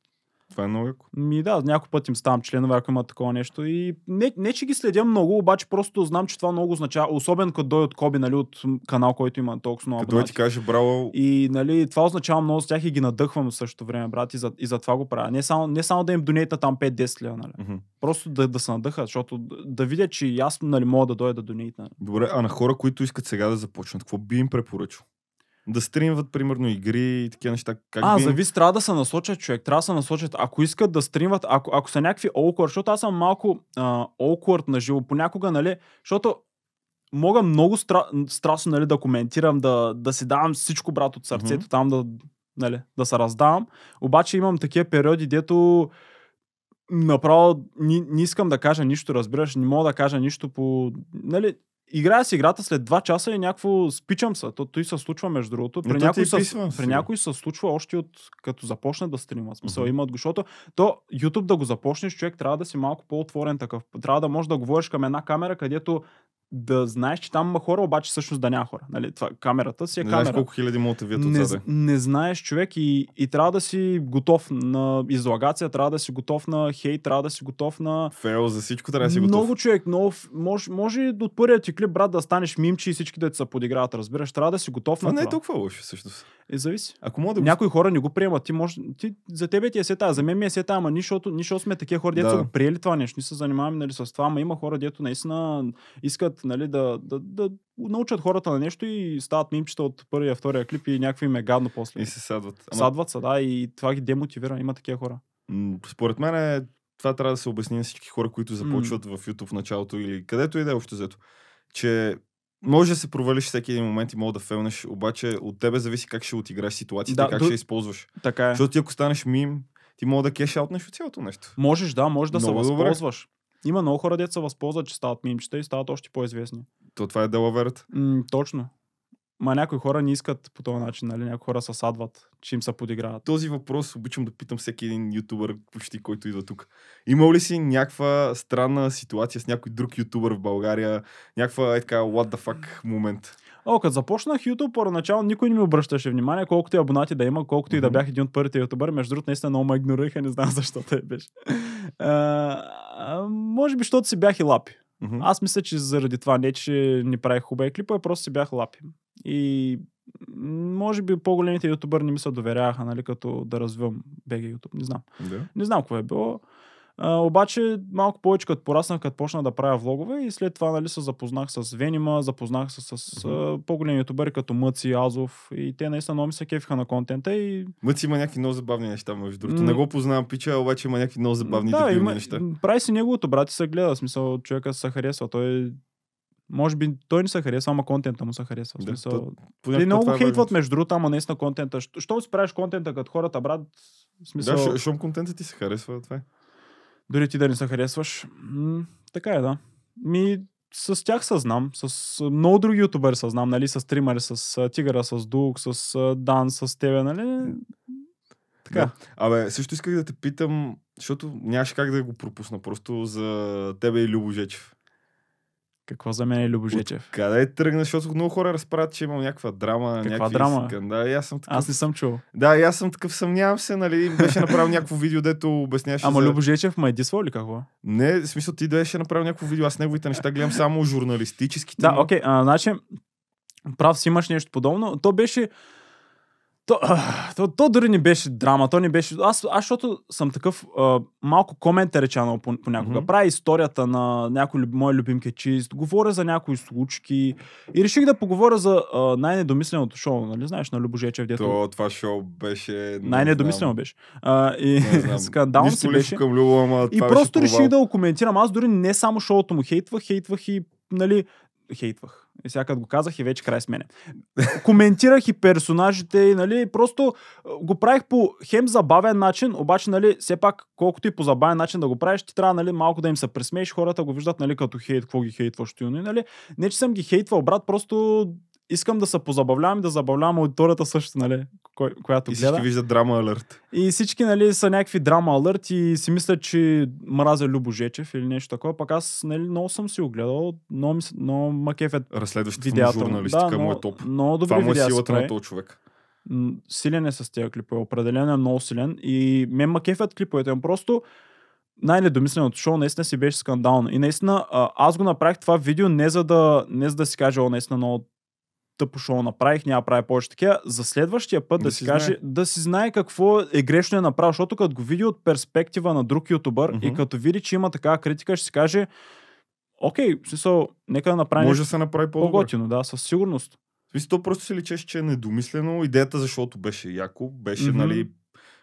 Това е много яко. Ми да, някой път им ставам членове, ако има такова нещо. И не, не, че ги следя много, обаче просто знам, че това много означава. Особено като дой от Коби, нали, от канал, който има толкова много Като ти каже браво, И нали, това означава много с тях и ги надъхвам в същото време, брат, и за, и за това го правя. Не само, не само да им донейта там 5-10 лева, нали. Мгм. Просто да, да се надъха, защото да, видя, че аз нали, мога да дойда да донейта. Добре, а на хора, които искат сега да започнат, какво би им препоръчал? Да стримват, примерно, игри и такива неща. Как а, би зависи, трябва да се насочат човек, трябва да се насочат. Ако искат да стримват, ако, ако са някакви awkward, защото аз съм малко а, awkward на живо, понякога, нали, защото мога много стра, страстно нали, да коментирам, да, да си давам всичко, брат, от сърцето, Мгм. там да, нали, да се раздавам. Обаче имам такива периоди, дето направо не, не искам да кажа нищо, разбираш, не мога да кажа нищо по... Нали, играя си играта след 2 часа и някакво спичам се. То, той се случва между другото. При някой, се, писма, при някой се случва още от като започне да стрима. Смисъл, Мгм. имат го, защото то YouTube да го започнеш, човек трябва да си малко по-отворен такъв. Трябва да можеш да говориш към една камера, където да знаеш, че там има хора, обаче всъщност да няма хора. Нали? Това, камерата си е Не камера знаеш колко хиляди могат да вият не, не знаеш човек и, и трябва да си готов на излагация, трябва да си готов на хейт, трябва да си готов на... Фейл за всичко трябва да си готов. много човек, много, може, може от първия ти клип, брат, да станеш мимчи и всички да ти се подиграват, разбираш. Трябва да си готов Това на не е това. толкова лошо, всъщност. Е, зависи. Ако мога да го... Някои хора не го приемат. Ти може, ти, за тебе ти е сета, за мен ми е сета, ама ние, защото сме такива хора, дето Да. са го приели това нещо, не се занимаваме нали, с това, ама има хора, дето наистина искат нали, да, да, да, научат хората на нещо и стават мимчета от първия, втория клип и някакви им е гадно после. И се садват. Ама, Садват се, да, и това ги демотивира. Има такива хора. според мен е, това трябва да се обясни на всички хора, които започват в YouTube в началото или където и да е общо взето. Че може да се провалиш всеки един момент и мога да фелнеш, обаче от тебе зависи как ще отиграеш ситуацията Да, и как до- ще използваш. Така е. Защото ти ако станеш мим, ти мога да кешаутнеш от цялото нещо. Можеш, да, можеш да се Много добре. Има много хора, дето се възползват, че стават мимчета и стават още по-известни. То това е делаверата. М, точно. Ма някои хора не искат по този начин, нали? Някои хора се садват, че им се подиграват. Този въпрос обичам да питам всеки един ютубър, почти който идва тук. Имал ли си някаква странна ситуация с някой друг ютубър в България? Някаква е така what the fuck момент? О, като започнах YouTube, първоначално никой не ми обръщаше внимание, колкото и абонати да има, колкото и да бях един от първите ютубъри. Между другото, наистина много ме игнориха, не знам защо те беше. Може би, защото си бях и лапи. Мгм. Аз мисля, че заради това не, че не правих хубави клипове, просто си бях лапи. И може би по-големите ютубъри не ми се доверяха, нали, като да развивам BG YouTube. Не знам. Да. Не знам какво е било. А, обаче малко повече като пораснах, като почна да правя влогове и след това нали, се запознах с Венима, запознах се с а, по-големи ютубери като Мъци, Азов и те наистина много ми се кефиха на контента и Мъци има някакви много забавни неща, между другото. М. Не го познавам пича, обаче има някакви много забавни да, има, неща. прави си неговото, брат, и се гледа. В смисъл, човека се харесва. Той може би той не се харесва, ама контента му се харесва. Да, смисъл, то- те Понякога много е хейтват между другото, ама наистина контента. Що, що си правиш контента като хората, брат? Смисъл, Да, шом контента ти се харесва, това е. Дори ти да не се харесваш. М, така е, да. Ми, с тях се знам, с много други ютубери се знам, нали, с стримери, с Тигъра, с Дук, с Дан, с тебе, нали? Така. Да. Абе, също исках да те питам, защото нямаше как да го пропусна просто за тебе и Любо Жечев. Какво за мен е Любожечев? Къде тръгна, защото много хора разправят, че имам някаква драма, Каква някакви драма? скандали. Аз съм такъв. Аз не съм чул. Да, и аз съм такъв, съмнявам се, нали, беше направил някакво видео, дето обясняваше Ама за... Любожечев ме е дисвал ли какво? Не, в смисъл ти беше направил някакво видео, аз неговите неща гледам само журналистическите. Да, окей, а, значи, прав си имаш нещо подобно. То беше... То, а, то, то дори не беше драма, то не беше... Аз, аз защото съм такъв а, малко коментари чанал по- понякога. Mm-hmm. Правя историята на някой люб- мой любим кечист, говоря за някои случки и реших да поговоря за а, най-недомисленото шоу, нали? Знаеш, на Любожечев, дето То, това шоу беше... не най-недомислено знам. беше. А, и скандално си беше. към Любо, ама И просто реших да го коментирам. Аз дори не само шоуто му хейтвах, хейтвах и, нали, хейтвах. И сега като го казах и вече край с мене. Коментирах и персонажите, и, нали, просто го правих по хем забавен начин, обаче, нали, все пак, колкото и по забавен начин да го правиш, ти трябва, нали, малко да им се пресмееш, хората го виждат, нали, като хейт, какво ги хейтваш, ти, нали, не, че съм ги хейтвал, брат, просто искам да се позабавлявам и да забавлявам аудиторията също, нали, кой, която И гледа. всички виждат драма алерт. И всички, нали, са някакви драма алърт и си мислят, че мразя Любо Жечев или нещо такова. Пак аз, нали, много съм си го гледал, много, ми, с- много макефет Разследващата журналистика да, му е топ. много добри Това му е силата на този човек. Силен е с тези клипове. Определено е много силен. И мен макефят клиповете. му Просто най-недомисленото шоу наистина си беше скандално. И наистина аз го направих това видео не за да, не за да си кажа, о, наистина много тъпо шоу направих, няма да правя повече такива. За следващия път да, Да си каже, знае. да си знае какво е грешно е направил, защото като го види от перспектива на друг ютубър и Мгм. като види, че има такава критика, ще си каже, окей, смисъл, нека да направим Може да се направи по-готино, да, със сигурност. Смисъл, то просто се личеше, че е недомислено. Идеята, защото беше яко, беше, Мгм. нали,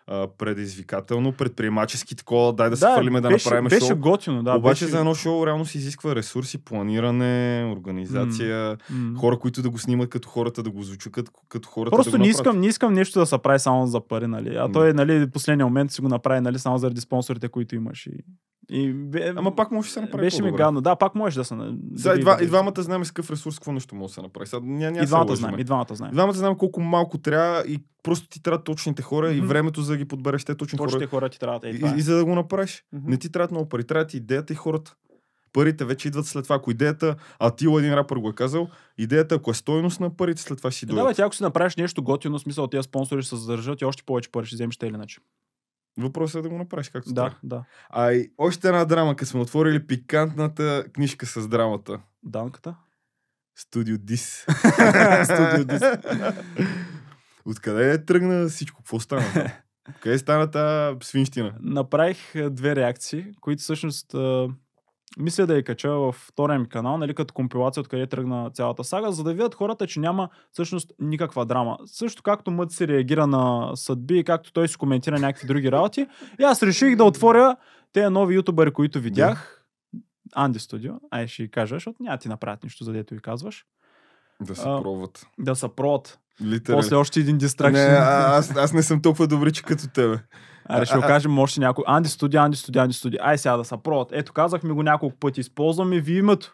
а, предизвикателно, предприемачески такова, дай да се фалиме да беше, направим беше шоу. готино, да. Обаче беше... за едно шоу реално се изисква ресурси, планиране, организация, М. хора, които да го снимат като хората, да го звучат като, като хората Просто да не искам, не искам нещо да се прави само за пари, нали? А той, нали, последния момент си го направи, нали, само заради спонсорите, които имаш. И, и бе, Ама пак може да се направи беше ми гадно. Да, пак можеш да се... Сега да и, два, и двамата знаем с какъв ресурс какво нещо може да се направи. Сега, ня, ня, И двамата знаем, и двамата знаем. И двамата знаем колко малко трябва и просто ти трябва точните хора и Мгм. времето за да ги подбереш те точни Точните хора. хора ти трябва да е И, е. и, за да го направиш. Мгм. Не ти трябват много пари, трябва ти идеята и хората. Парите вече идват след това. Ако идеята, а ти един рапър го е казал, идеята, ако е стойност на парите, след това ще си Е, Да, бе, ти ако си направиш нещо готино, смисъл тези спонсори ще се задържат и още повече пари ще вземеш те или иначе. Въпросът е да го направиш както Да, трябва. да. А и още една драма, като сме отворили пикантната книжка с драмата. Данката. Студио Дис. Студио Дис. Откъде е тръгна всичко? Какво стана? Къде стана тази свинщина? Направих две реакции, които всъщност мисля да я кача във втория ми канал, нали, като компилация, откъде тръгна цялата сага, за да видят хората, че няма всъщност никаква драма. Също както Мът си реагира на съдби, както той си коментира някакви други работи. И аз реших да отворя тези нови ютубъри, които видях. Анди Студио, ай ще кажа, защото няма ти направят нищо, за дето ви казваш. Да се пробват. Да прот. Литерали. После още един Не, дистракшн. а, аз, аз не съм толкова добричък като тебе. Ще А, го а- кажем още някой. Анди студия, Анди студия, Анди студия. Ай сега да са провод. Ето, казахме го няколко пъти. Използваме ви името.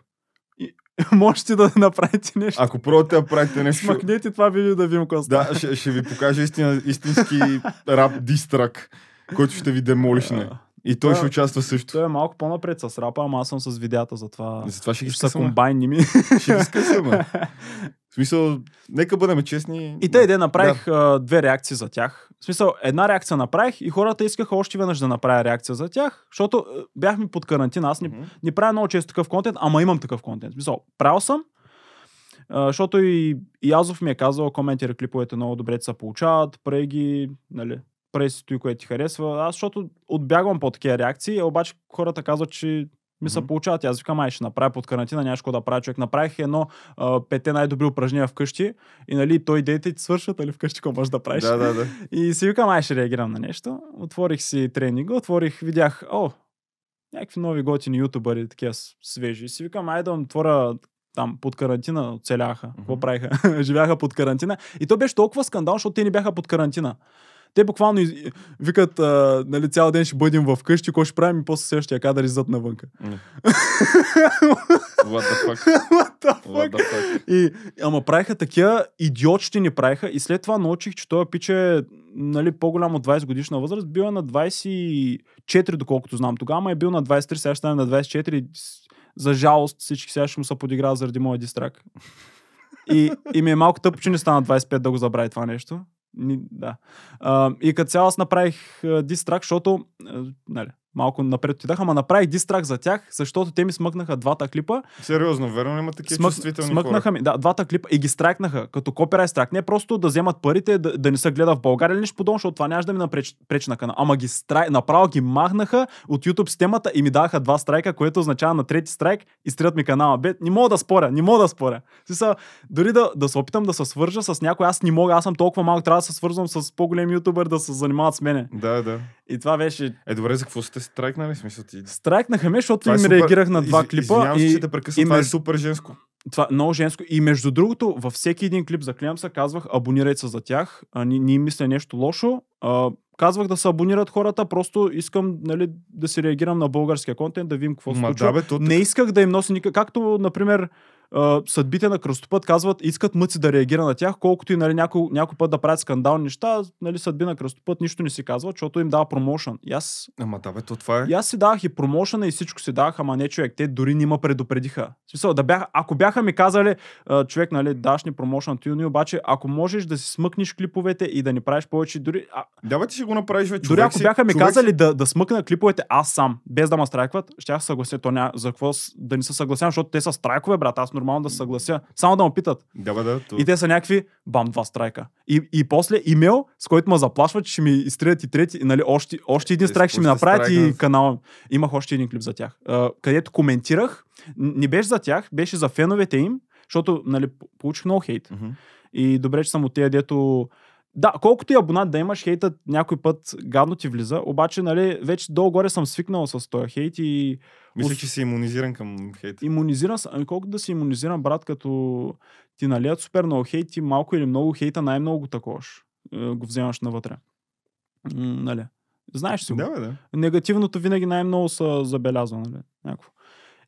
И, можете да направите нещо. Ако пробвате да правите нещо, Смъкнете това видео да видим какво да, ще, ще ви покажа истина, истински рап дистрак, който ще ви демолишне. И той Да. ще участва също. Той е малко по-напред с рапа, ама аз съм с видеята, затова Затова ще ги са комбайни ми. Ще ги скъсаме. В смисъл, нека бъдем честни. И тъй де направих а, две реакции за тях. В смисъл, една реакция направих и хората искаха още веднъж да направя реакция за тях, защото бяхме под карантина. Аз не, Мгм. не правя много често такъв контент, ама имам такъв контент. В Смисъл, правил съм, а, защото и, и Азов ми е казал, коментира клиповете много добре се получават, прави ги, нали, прави си той, което ти харесва. Аз, защото отбягвам по такива реакции, обаче хората казват, че ми се получават. И Аз викам, ай, ще направя под карантина, нямаше какво да правя човек. Направих едно а, пете най-добри упражнения вкъщи и нали, той идеите ти свършват, али вкъщи какво можеш да правиш. Да, да, да. И си викам, ай ще реагирам на нещо. Отворих си тренинга, отворих, видях, о, някакви нови готини ютубъри, такива свежи. И си викам, ай да отворя там под карантина, оцеляха. Какво Мгм. правиха? Живяха под карантина. И то беше толкова скандал, защото те не бяха под карантина. Те буквално из... викат, а, нали, цял ден ще бъдем в къщи, какво ще правим и после следващия кадър иззад навънка. М. What the fuck? What the What fuck? the fuck? И, ама правиха такива идиотщи ни правиха и след това научих, че този пич е нали, по-голям от 20 годишна възраст, бил е на 24, доколкото знам тогава, ама е бил на 23, сега ще стане на 24. и с- За жалост всички сега ще му се подиграват заради моя дистрак. И, и ми е малко тъпо, че не стана 25 да го забрави това нещо. Да. А, и като цяло аз направих дистрак, защото нали, малко напред отидах, ама направих дистрак за тях, защото те ми смъкнаха двата клипа. Сериозно, верно има такива Смък, чувствителни смъкнаха хора? ми, да, двата клипа и ги страйкнаха, като копирайт страйк. Не просто да вземат парите, да, да не се гледа в България или нещо подобно, защото това нямаше да ми напречи пречи на канал. Ама ги страй, направо ги махнаха от YouTube системата и ми даха два страйка, което означава на трети страйк и стрят ми канала. Бе, не мога да споря, не мога да споря. Смисъл, дори да, да се опитам да се свържа с някой, аз не мога, аз съм толкова малък, трябва да се свързвам с по-голем ютубър да се занимават с мене. Да, да. И това беше Е, добре, за какво сте страйкнали? В Смисъл ти... Страйкнаха ме, защото Това е им супер- реагирах на два Из- клипа. Извинявам се, и, че те прекъсвам, и това е супер женско. това е много женско. И между другото, във всеки един клип за се казвах, абонирайте се за тях. А, не, не им мисля нещо лошо. А, казвах да се абонират хората, просто искам нали, да си реагирам на българския контент, да видим какво се случва. да, бе, то Не исках да им носи никак. Както, например, а, съдбите на кръстопът казват, искат мъци да реагира на тях, колкото и нали, някой, някой път да правят скандални неща, нали, съдби на кръстопът нищо не си казва, защото им дава промоушен. И аз Ама да, бе, то това е. и аз си давах и промошена и всичко си давах, ама не човек. Те дори не ме предупредиха. В смисъл, да бяха, ако бяха ми казали, човек, нали, даш ни ти, но обаче, ако можеш да си смъкнеш клиповете и да ни правиш повече, дори, а, Да, бе, ти ще го направиш, бе, дори ако си- бяха ми човек казали да, да смъкна клиповете аз сам, без да ме страйкват, ще съглася. То ня... За какво да не се съглася, защото те са страйкове, брат. Аз нормално да се съглася. Само да ме питат. Да, бе, да. То... И те са някакви, бам, два страйка. И, и после имейл, с който ме заплашват, че ще ми изтрият и трети, нали, още, още един страйк ще ми направят и страйкнат. канал. Имах още един клип за тях, където коментирах. Не беше за тях, беше за феновете им, защото нали, получих много хейт. Мгм. И добре, че съм от тези, дето... Да, колкото и абонат да имаш, хейтът някой път гадно ти влиза, обаче, нали, вече долу-горе съм свикнал с този хейт и Мисля, че си иммунизиран към хейт. иммунизиран съм. Ами колко да си иммунизиран, брат, като ти налият супер много хейт, ти малко или много хейта, най-много го таковаш. Е, го вземаш навътре. М, нали. Знаеш си го. Да, бе, да. Негативното винаги най-много се забелязва, нали? Някакво.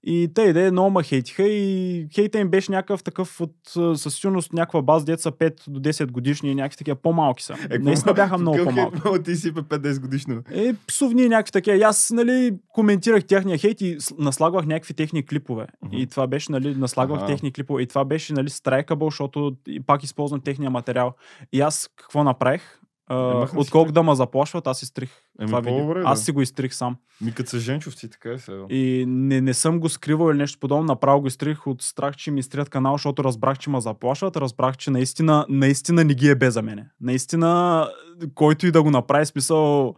И те идеи много ма хейтиха и хейта им беше някакъв такъв от със сигурност някаква база деца 5 до 10 годишни и някакви такива по-малки са. Е, Наистина бяха много по-малки. хейт? Ти си 5-10 годишно. Е, псовни някакви такива. И аз, нали, коментирах тяхния хейт и наслагвах някакви техни клипове. Мгм. И това беше, нали, наслагвах Аха. техни клипове. И това беше, нали, страйкабъл, защото пак използвам техния материал. И аз какво направих? Отколко да ме заплашват, аз изтрих Еми, това видео. по-добре, Аз да. си го изтрих сам. Ми като са женчовци, така е сега. И не, не съм го скривал или нещо подобно, направо го изтрих от страх, че ми изтрият канал, защото разбрах, че ме заплашват, разбрах, че наистина, наистина не ги е бе за мене. Наистина, който и да го направи, смисъл...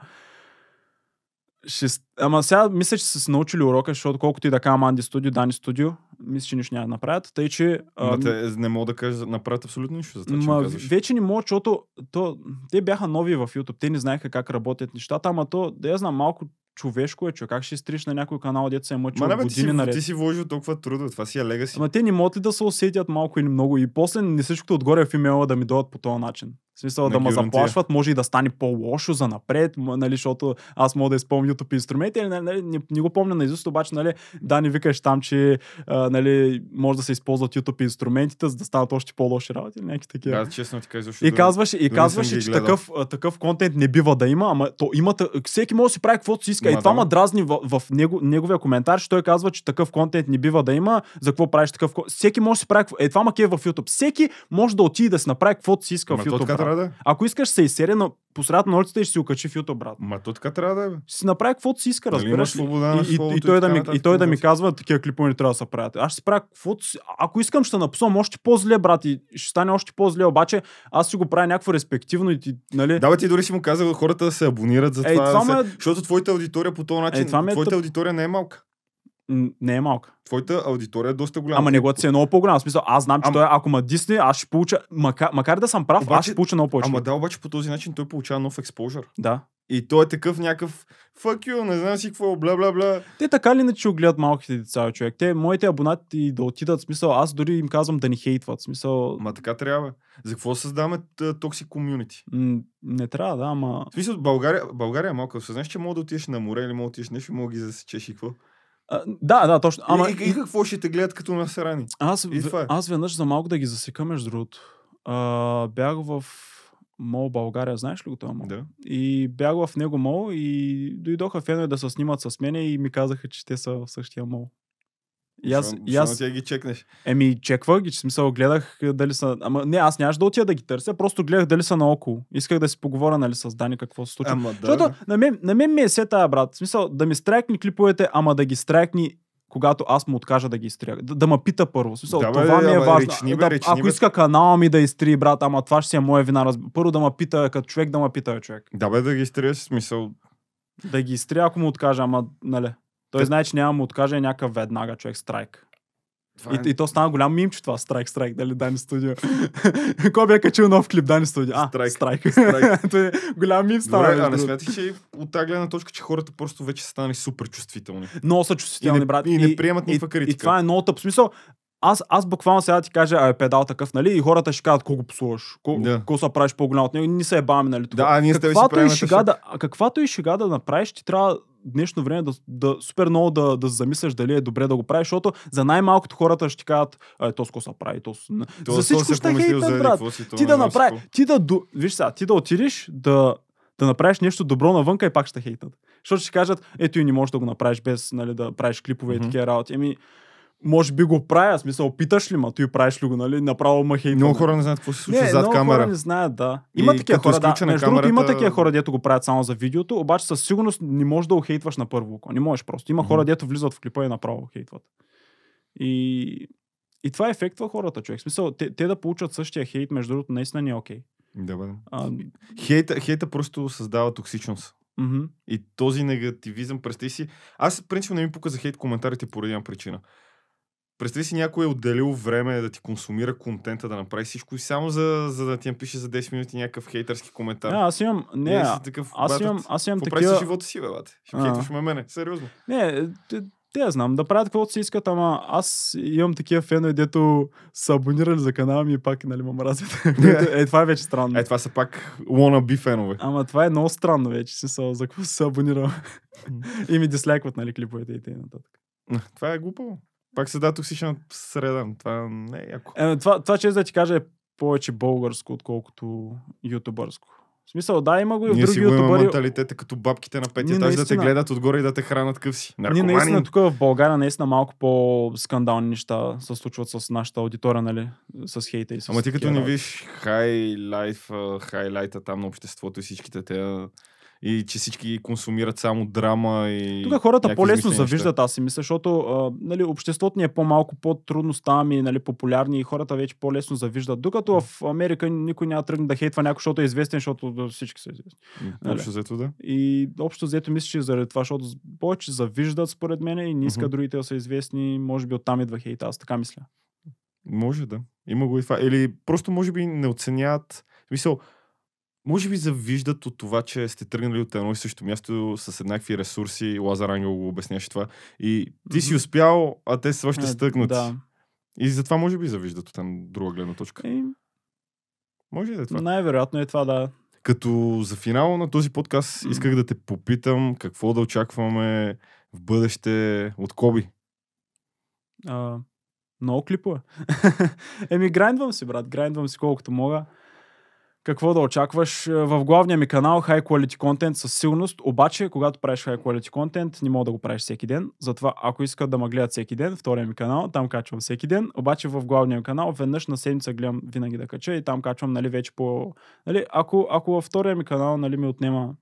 Ще... Ама сега мисля, че са се научили урока, защото колкото и да кажа Манди Студио, Дани Студио, мисля, че нищо няма да направят. Тъй, че... Ама ам, те не мога да кажа, направят абсолютно нищо за това, Ма, казваш. вече не мога, защото то, те бяха нови в YouTube, те не знаеха как работят нещата, ама то, да я знам, малко човешко е, че как ще изтриш на някой канал, дето се е мъчил Ма не, бе, ти си, години наред. ти си вложил толкова труда, това си е легаси. Ама те не могат ли да се усетят малко или много и после не всичкото отгоре в имейла да ми дойдат по този начин. В смисъл На да ме заплашват, може и да стане по-лошо за напред, нали, защото аз мога да изпълня YouTube инструменти, нали, нали, не, не, го помня на изуст, обаче, нали, да, не викаш там, че а, нали, може да се използват YouTube инструментите, за да станат още по-лоши работи, някакви такива. Да, честно ти защото... И казваше, и не казваше че такъв, такъв контент не бива да има, ама то има, всеки може да си прави каквото си иска. И Ма това да, бе. дразни в, в него, неговия коментар, че той казва, че такъв контент не бива да има. За какво правиш такъв контент? Всеки може да си прави. Е, това маке в YouTube. Всеки може да отиде да си направи каквото си иска Ма в YouTube. така трябва да е. Ако искаш се изсерия на посредата на улицата и ще си окачи в YouTube, брат. Ма то така трябва да е, си направи каквото си иска, Нали, разбираш. свобода и, и, и, и той да ми, и той да ми казва, такива клипове не трябва да се правят. Аз ще си правя каквото си. Ако искам, ще напсувам още по-зле, брат, и ще стане още по-зле, обаче аз си го правя някакво респективно и ти, нали? Да, бе, ти дори си му казал хората да се абонират за това. това да ме- се... Защото твоята аудитория по този начин, това ме е твоята тъп. аудитория не е малка. Не е малка. Твоята аудитория е доста голяма. Ама неговата си е много по-голяма. В Смисъл, аз знам, че Ама- той, ако ма дисне, аз ще получа, макар, макар да съм прав, аз Обаче- ще получа много повече. Ама да, обаче по този начин той получава нов експожър. Да. И той е такъв някакъв fuck you, не знам си какво, бла бла бла. Те така или иначе го гледат малките деца, човек. Те, моите абонати да отидат, смисъл, аз дори им казвам да ни хейтват. Смисъл, Ма така трябва. За какво създаваме токсик комюнити? м- не трябва, да, ама... В смисъл, България, България е малка. Знаеш, че мога да отидеш на море или мога да отидеш нещо, мога да ги засечеш и какво. А, да, да, точно. Ама. И, и, и, какво ще те гледат като насрани? аз, и това е. аз веднъж за малко да ги засека, между другото. А, бях в Мол България, знаеш ли го това мол? Да. И бях в него мол и дойдоха фенове да се снимат с мене и ми казаха, че те са в същия мол. И аз, и аз не ти я ги чекнеш. Еми, чеквах ги, че смисъл гледах е, дали са... Ама не, аз нямаше да отида да ги търся, просто гледах дали са наоколо. Исках да си поговоря, нали, с Дани какво се случва. Ама да. Защото на мен, на мен ми е се тая, брат. В смисъл, да ми страйкни клиповете, ама да ги страйкни когато аз му откажа да ги изтрия. Да, да ме пита първо. Смисъл, Да, бе, това ми е ама важно. речни, бе, да, речни, ако бе. иска канала ми да изтри, брат, ама това ще си е моя вина. Първо да ме пита, като човек да ме пита, бе, човек. Да, бе, да ги изтриеш смисъл. Да ги изтрия, ако му откажа, ама, нали. Той знае, че няма му откаже някакъв веднага човек страйк. Това И, и то стана голям мимче това, страйк, страйк, дали Дани Студио. Кой бе качил нов клип Дани Студио? А, Страйк. страйк. Е голям мим стана. Добре, а не смяташ, че от тази гледна точка, че хората просто вече са станали супер чувствителни. Много са чувствителни, И не- брат. и не приемат никаква И, критика. и това е много тъп. Смисъл, аз, аз буквално сега ти кажа, а е педал такъв, нали? И хората ще кажат, колко послуваш, колко, Да. колко се правиш по-голям от него. Ни се ебаваме, нали? Да, а ние каквато, и шега да, каквато и шега да направиш, ти трябва днешно време да, да супер много да, да замисляш дали е добре да го правиш, защото за най-малкото хората ще кажат, е, то с какво се прави, то. То- за всичко ще хейтнат, за брат. си, Ти да направи, ти да, виж сега, ти да отидеш да, да направиш нещо добро навънка и пак ще хейтнат. Защото ще кажат, ето и не можеш да го направиш без нали, да правиш клипове Мгм. и такива работи. Еми, може би го правя, смисъл, опиташ ли ма, ти правиш ли го, нали? Направо ма хейтнат. Много хора не знаят какво се случва не, зад много камера. хора не знаят, да. Има И такива хора, да. Между другото, има камерата- такива хора, дето го правят само за видеото, обаче със сигурност не можеш да го хейтваш на първо око. Не можеш просто. Има хора, дето влизат в клипа и направо хейтват. И, и това ефектва хората, човек. Смисъл, те, те да получат същия хейт, между другото, наистина не е окей. Да, бе. А, Хейта, хейта просто създава токсичност. мгм. И този негативизъм, представи си... Аз принципно не ми пука за хейт коментарите поради една причина. Представи си някой е отделил време да ти консумира контента, да направи всичко и само за, за да ти напише за 10 минути някакъв хейтърски коментар. Не, аз имам, не, си такъв, аз имам, аз имам Какво такива... живота си, бе, бате? Ще хейтваш ме мене. Сериозно. Не, те, те знам, да правят каквото си искат, ама аз имам такива фенове, дето са абонирали за канала ми и пак, нали, ме мразят. е, това е вече странно. Е, това са пак wannabe фенове. Ама това е много странно вече, си са, за какво се абонирал. и ми дислайкват, нали, клиповете и т.н. Това е глупаво. Пак се да токсична среда. Това не е яко. Е, това, това че да ти кажа е повече българско, отколкото ютубърско. В смисъл, да, има го и в Ние си други го имаме ютубъри. менталитета като бабките на петия етаж да те гледат отгоре и да те хранат къв си. Ние наистина тук в България наистина малко по-скандални неща се случват с нашата аудитория, нали? С хейта и с Ама ти като не виж хайлайф, хайлайта там на обществото и всичките те и че всички консумират само драма и Тук хората по-лесно завиждат, аз си мисля, защото а, нали, обществото ни е по-малко, по-трудно ставаме нали, популярни и хората вече по-лесно завиждат. Докато в Америка никой няма тръгне да хейтва някой, защото е известен, защото всички са известни. Нали? Общо взето да. И общо взето мисля, че заради това, защото повече завиждат според мен и не искат Мгм. другите да са известни, може би оттам идва хейта, аз така мисля. Може да. Има го и това. Или просто може би не оценяват. В Смисъл, може би завиждат от това, че сте тръгнали от едно и също място с еднакви ресурси. Лазар Ангел го обясняваше това. И ти си успял, а те са още Е, стъкнати. Да. И затова може би завиждат от една друга гледна точка. И, Може да е това. най-вероятно е това да. Като за финал на този подкаст исках да те попитам какво да очакваме в бъдеще от Коби. А, много клипове. Еми, грайндвам си, брат. Грайндвам си колкото мога. Какво да очакваш? Е, В главния ми канал High Quality Content със сигурност, обаче, когато правиш High Quality Content, не мога да го правиш всеки ден. Затова, ако искат да ме гледат всеки ден, втория ми канал, там качвам всеки ден. Обаче в главния ми канал, веднъж на седмица гледам винаги да кача и там качвам, нали, вече по... Нали, ако, ако във втория ми канал, нали, ми отнема едно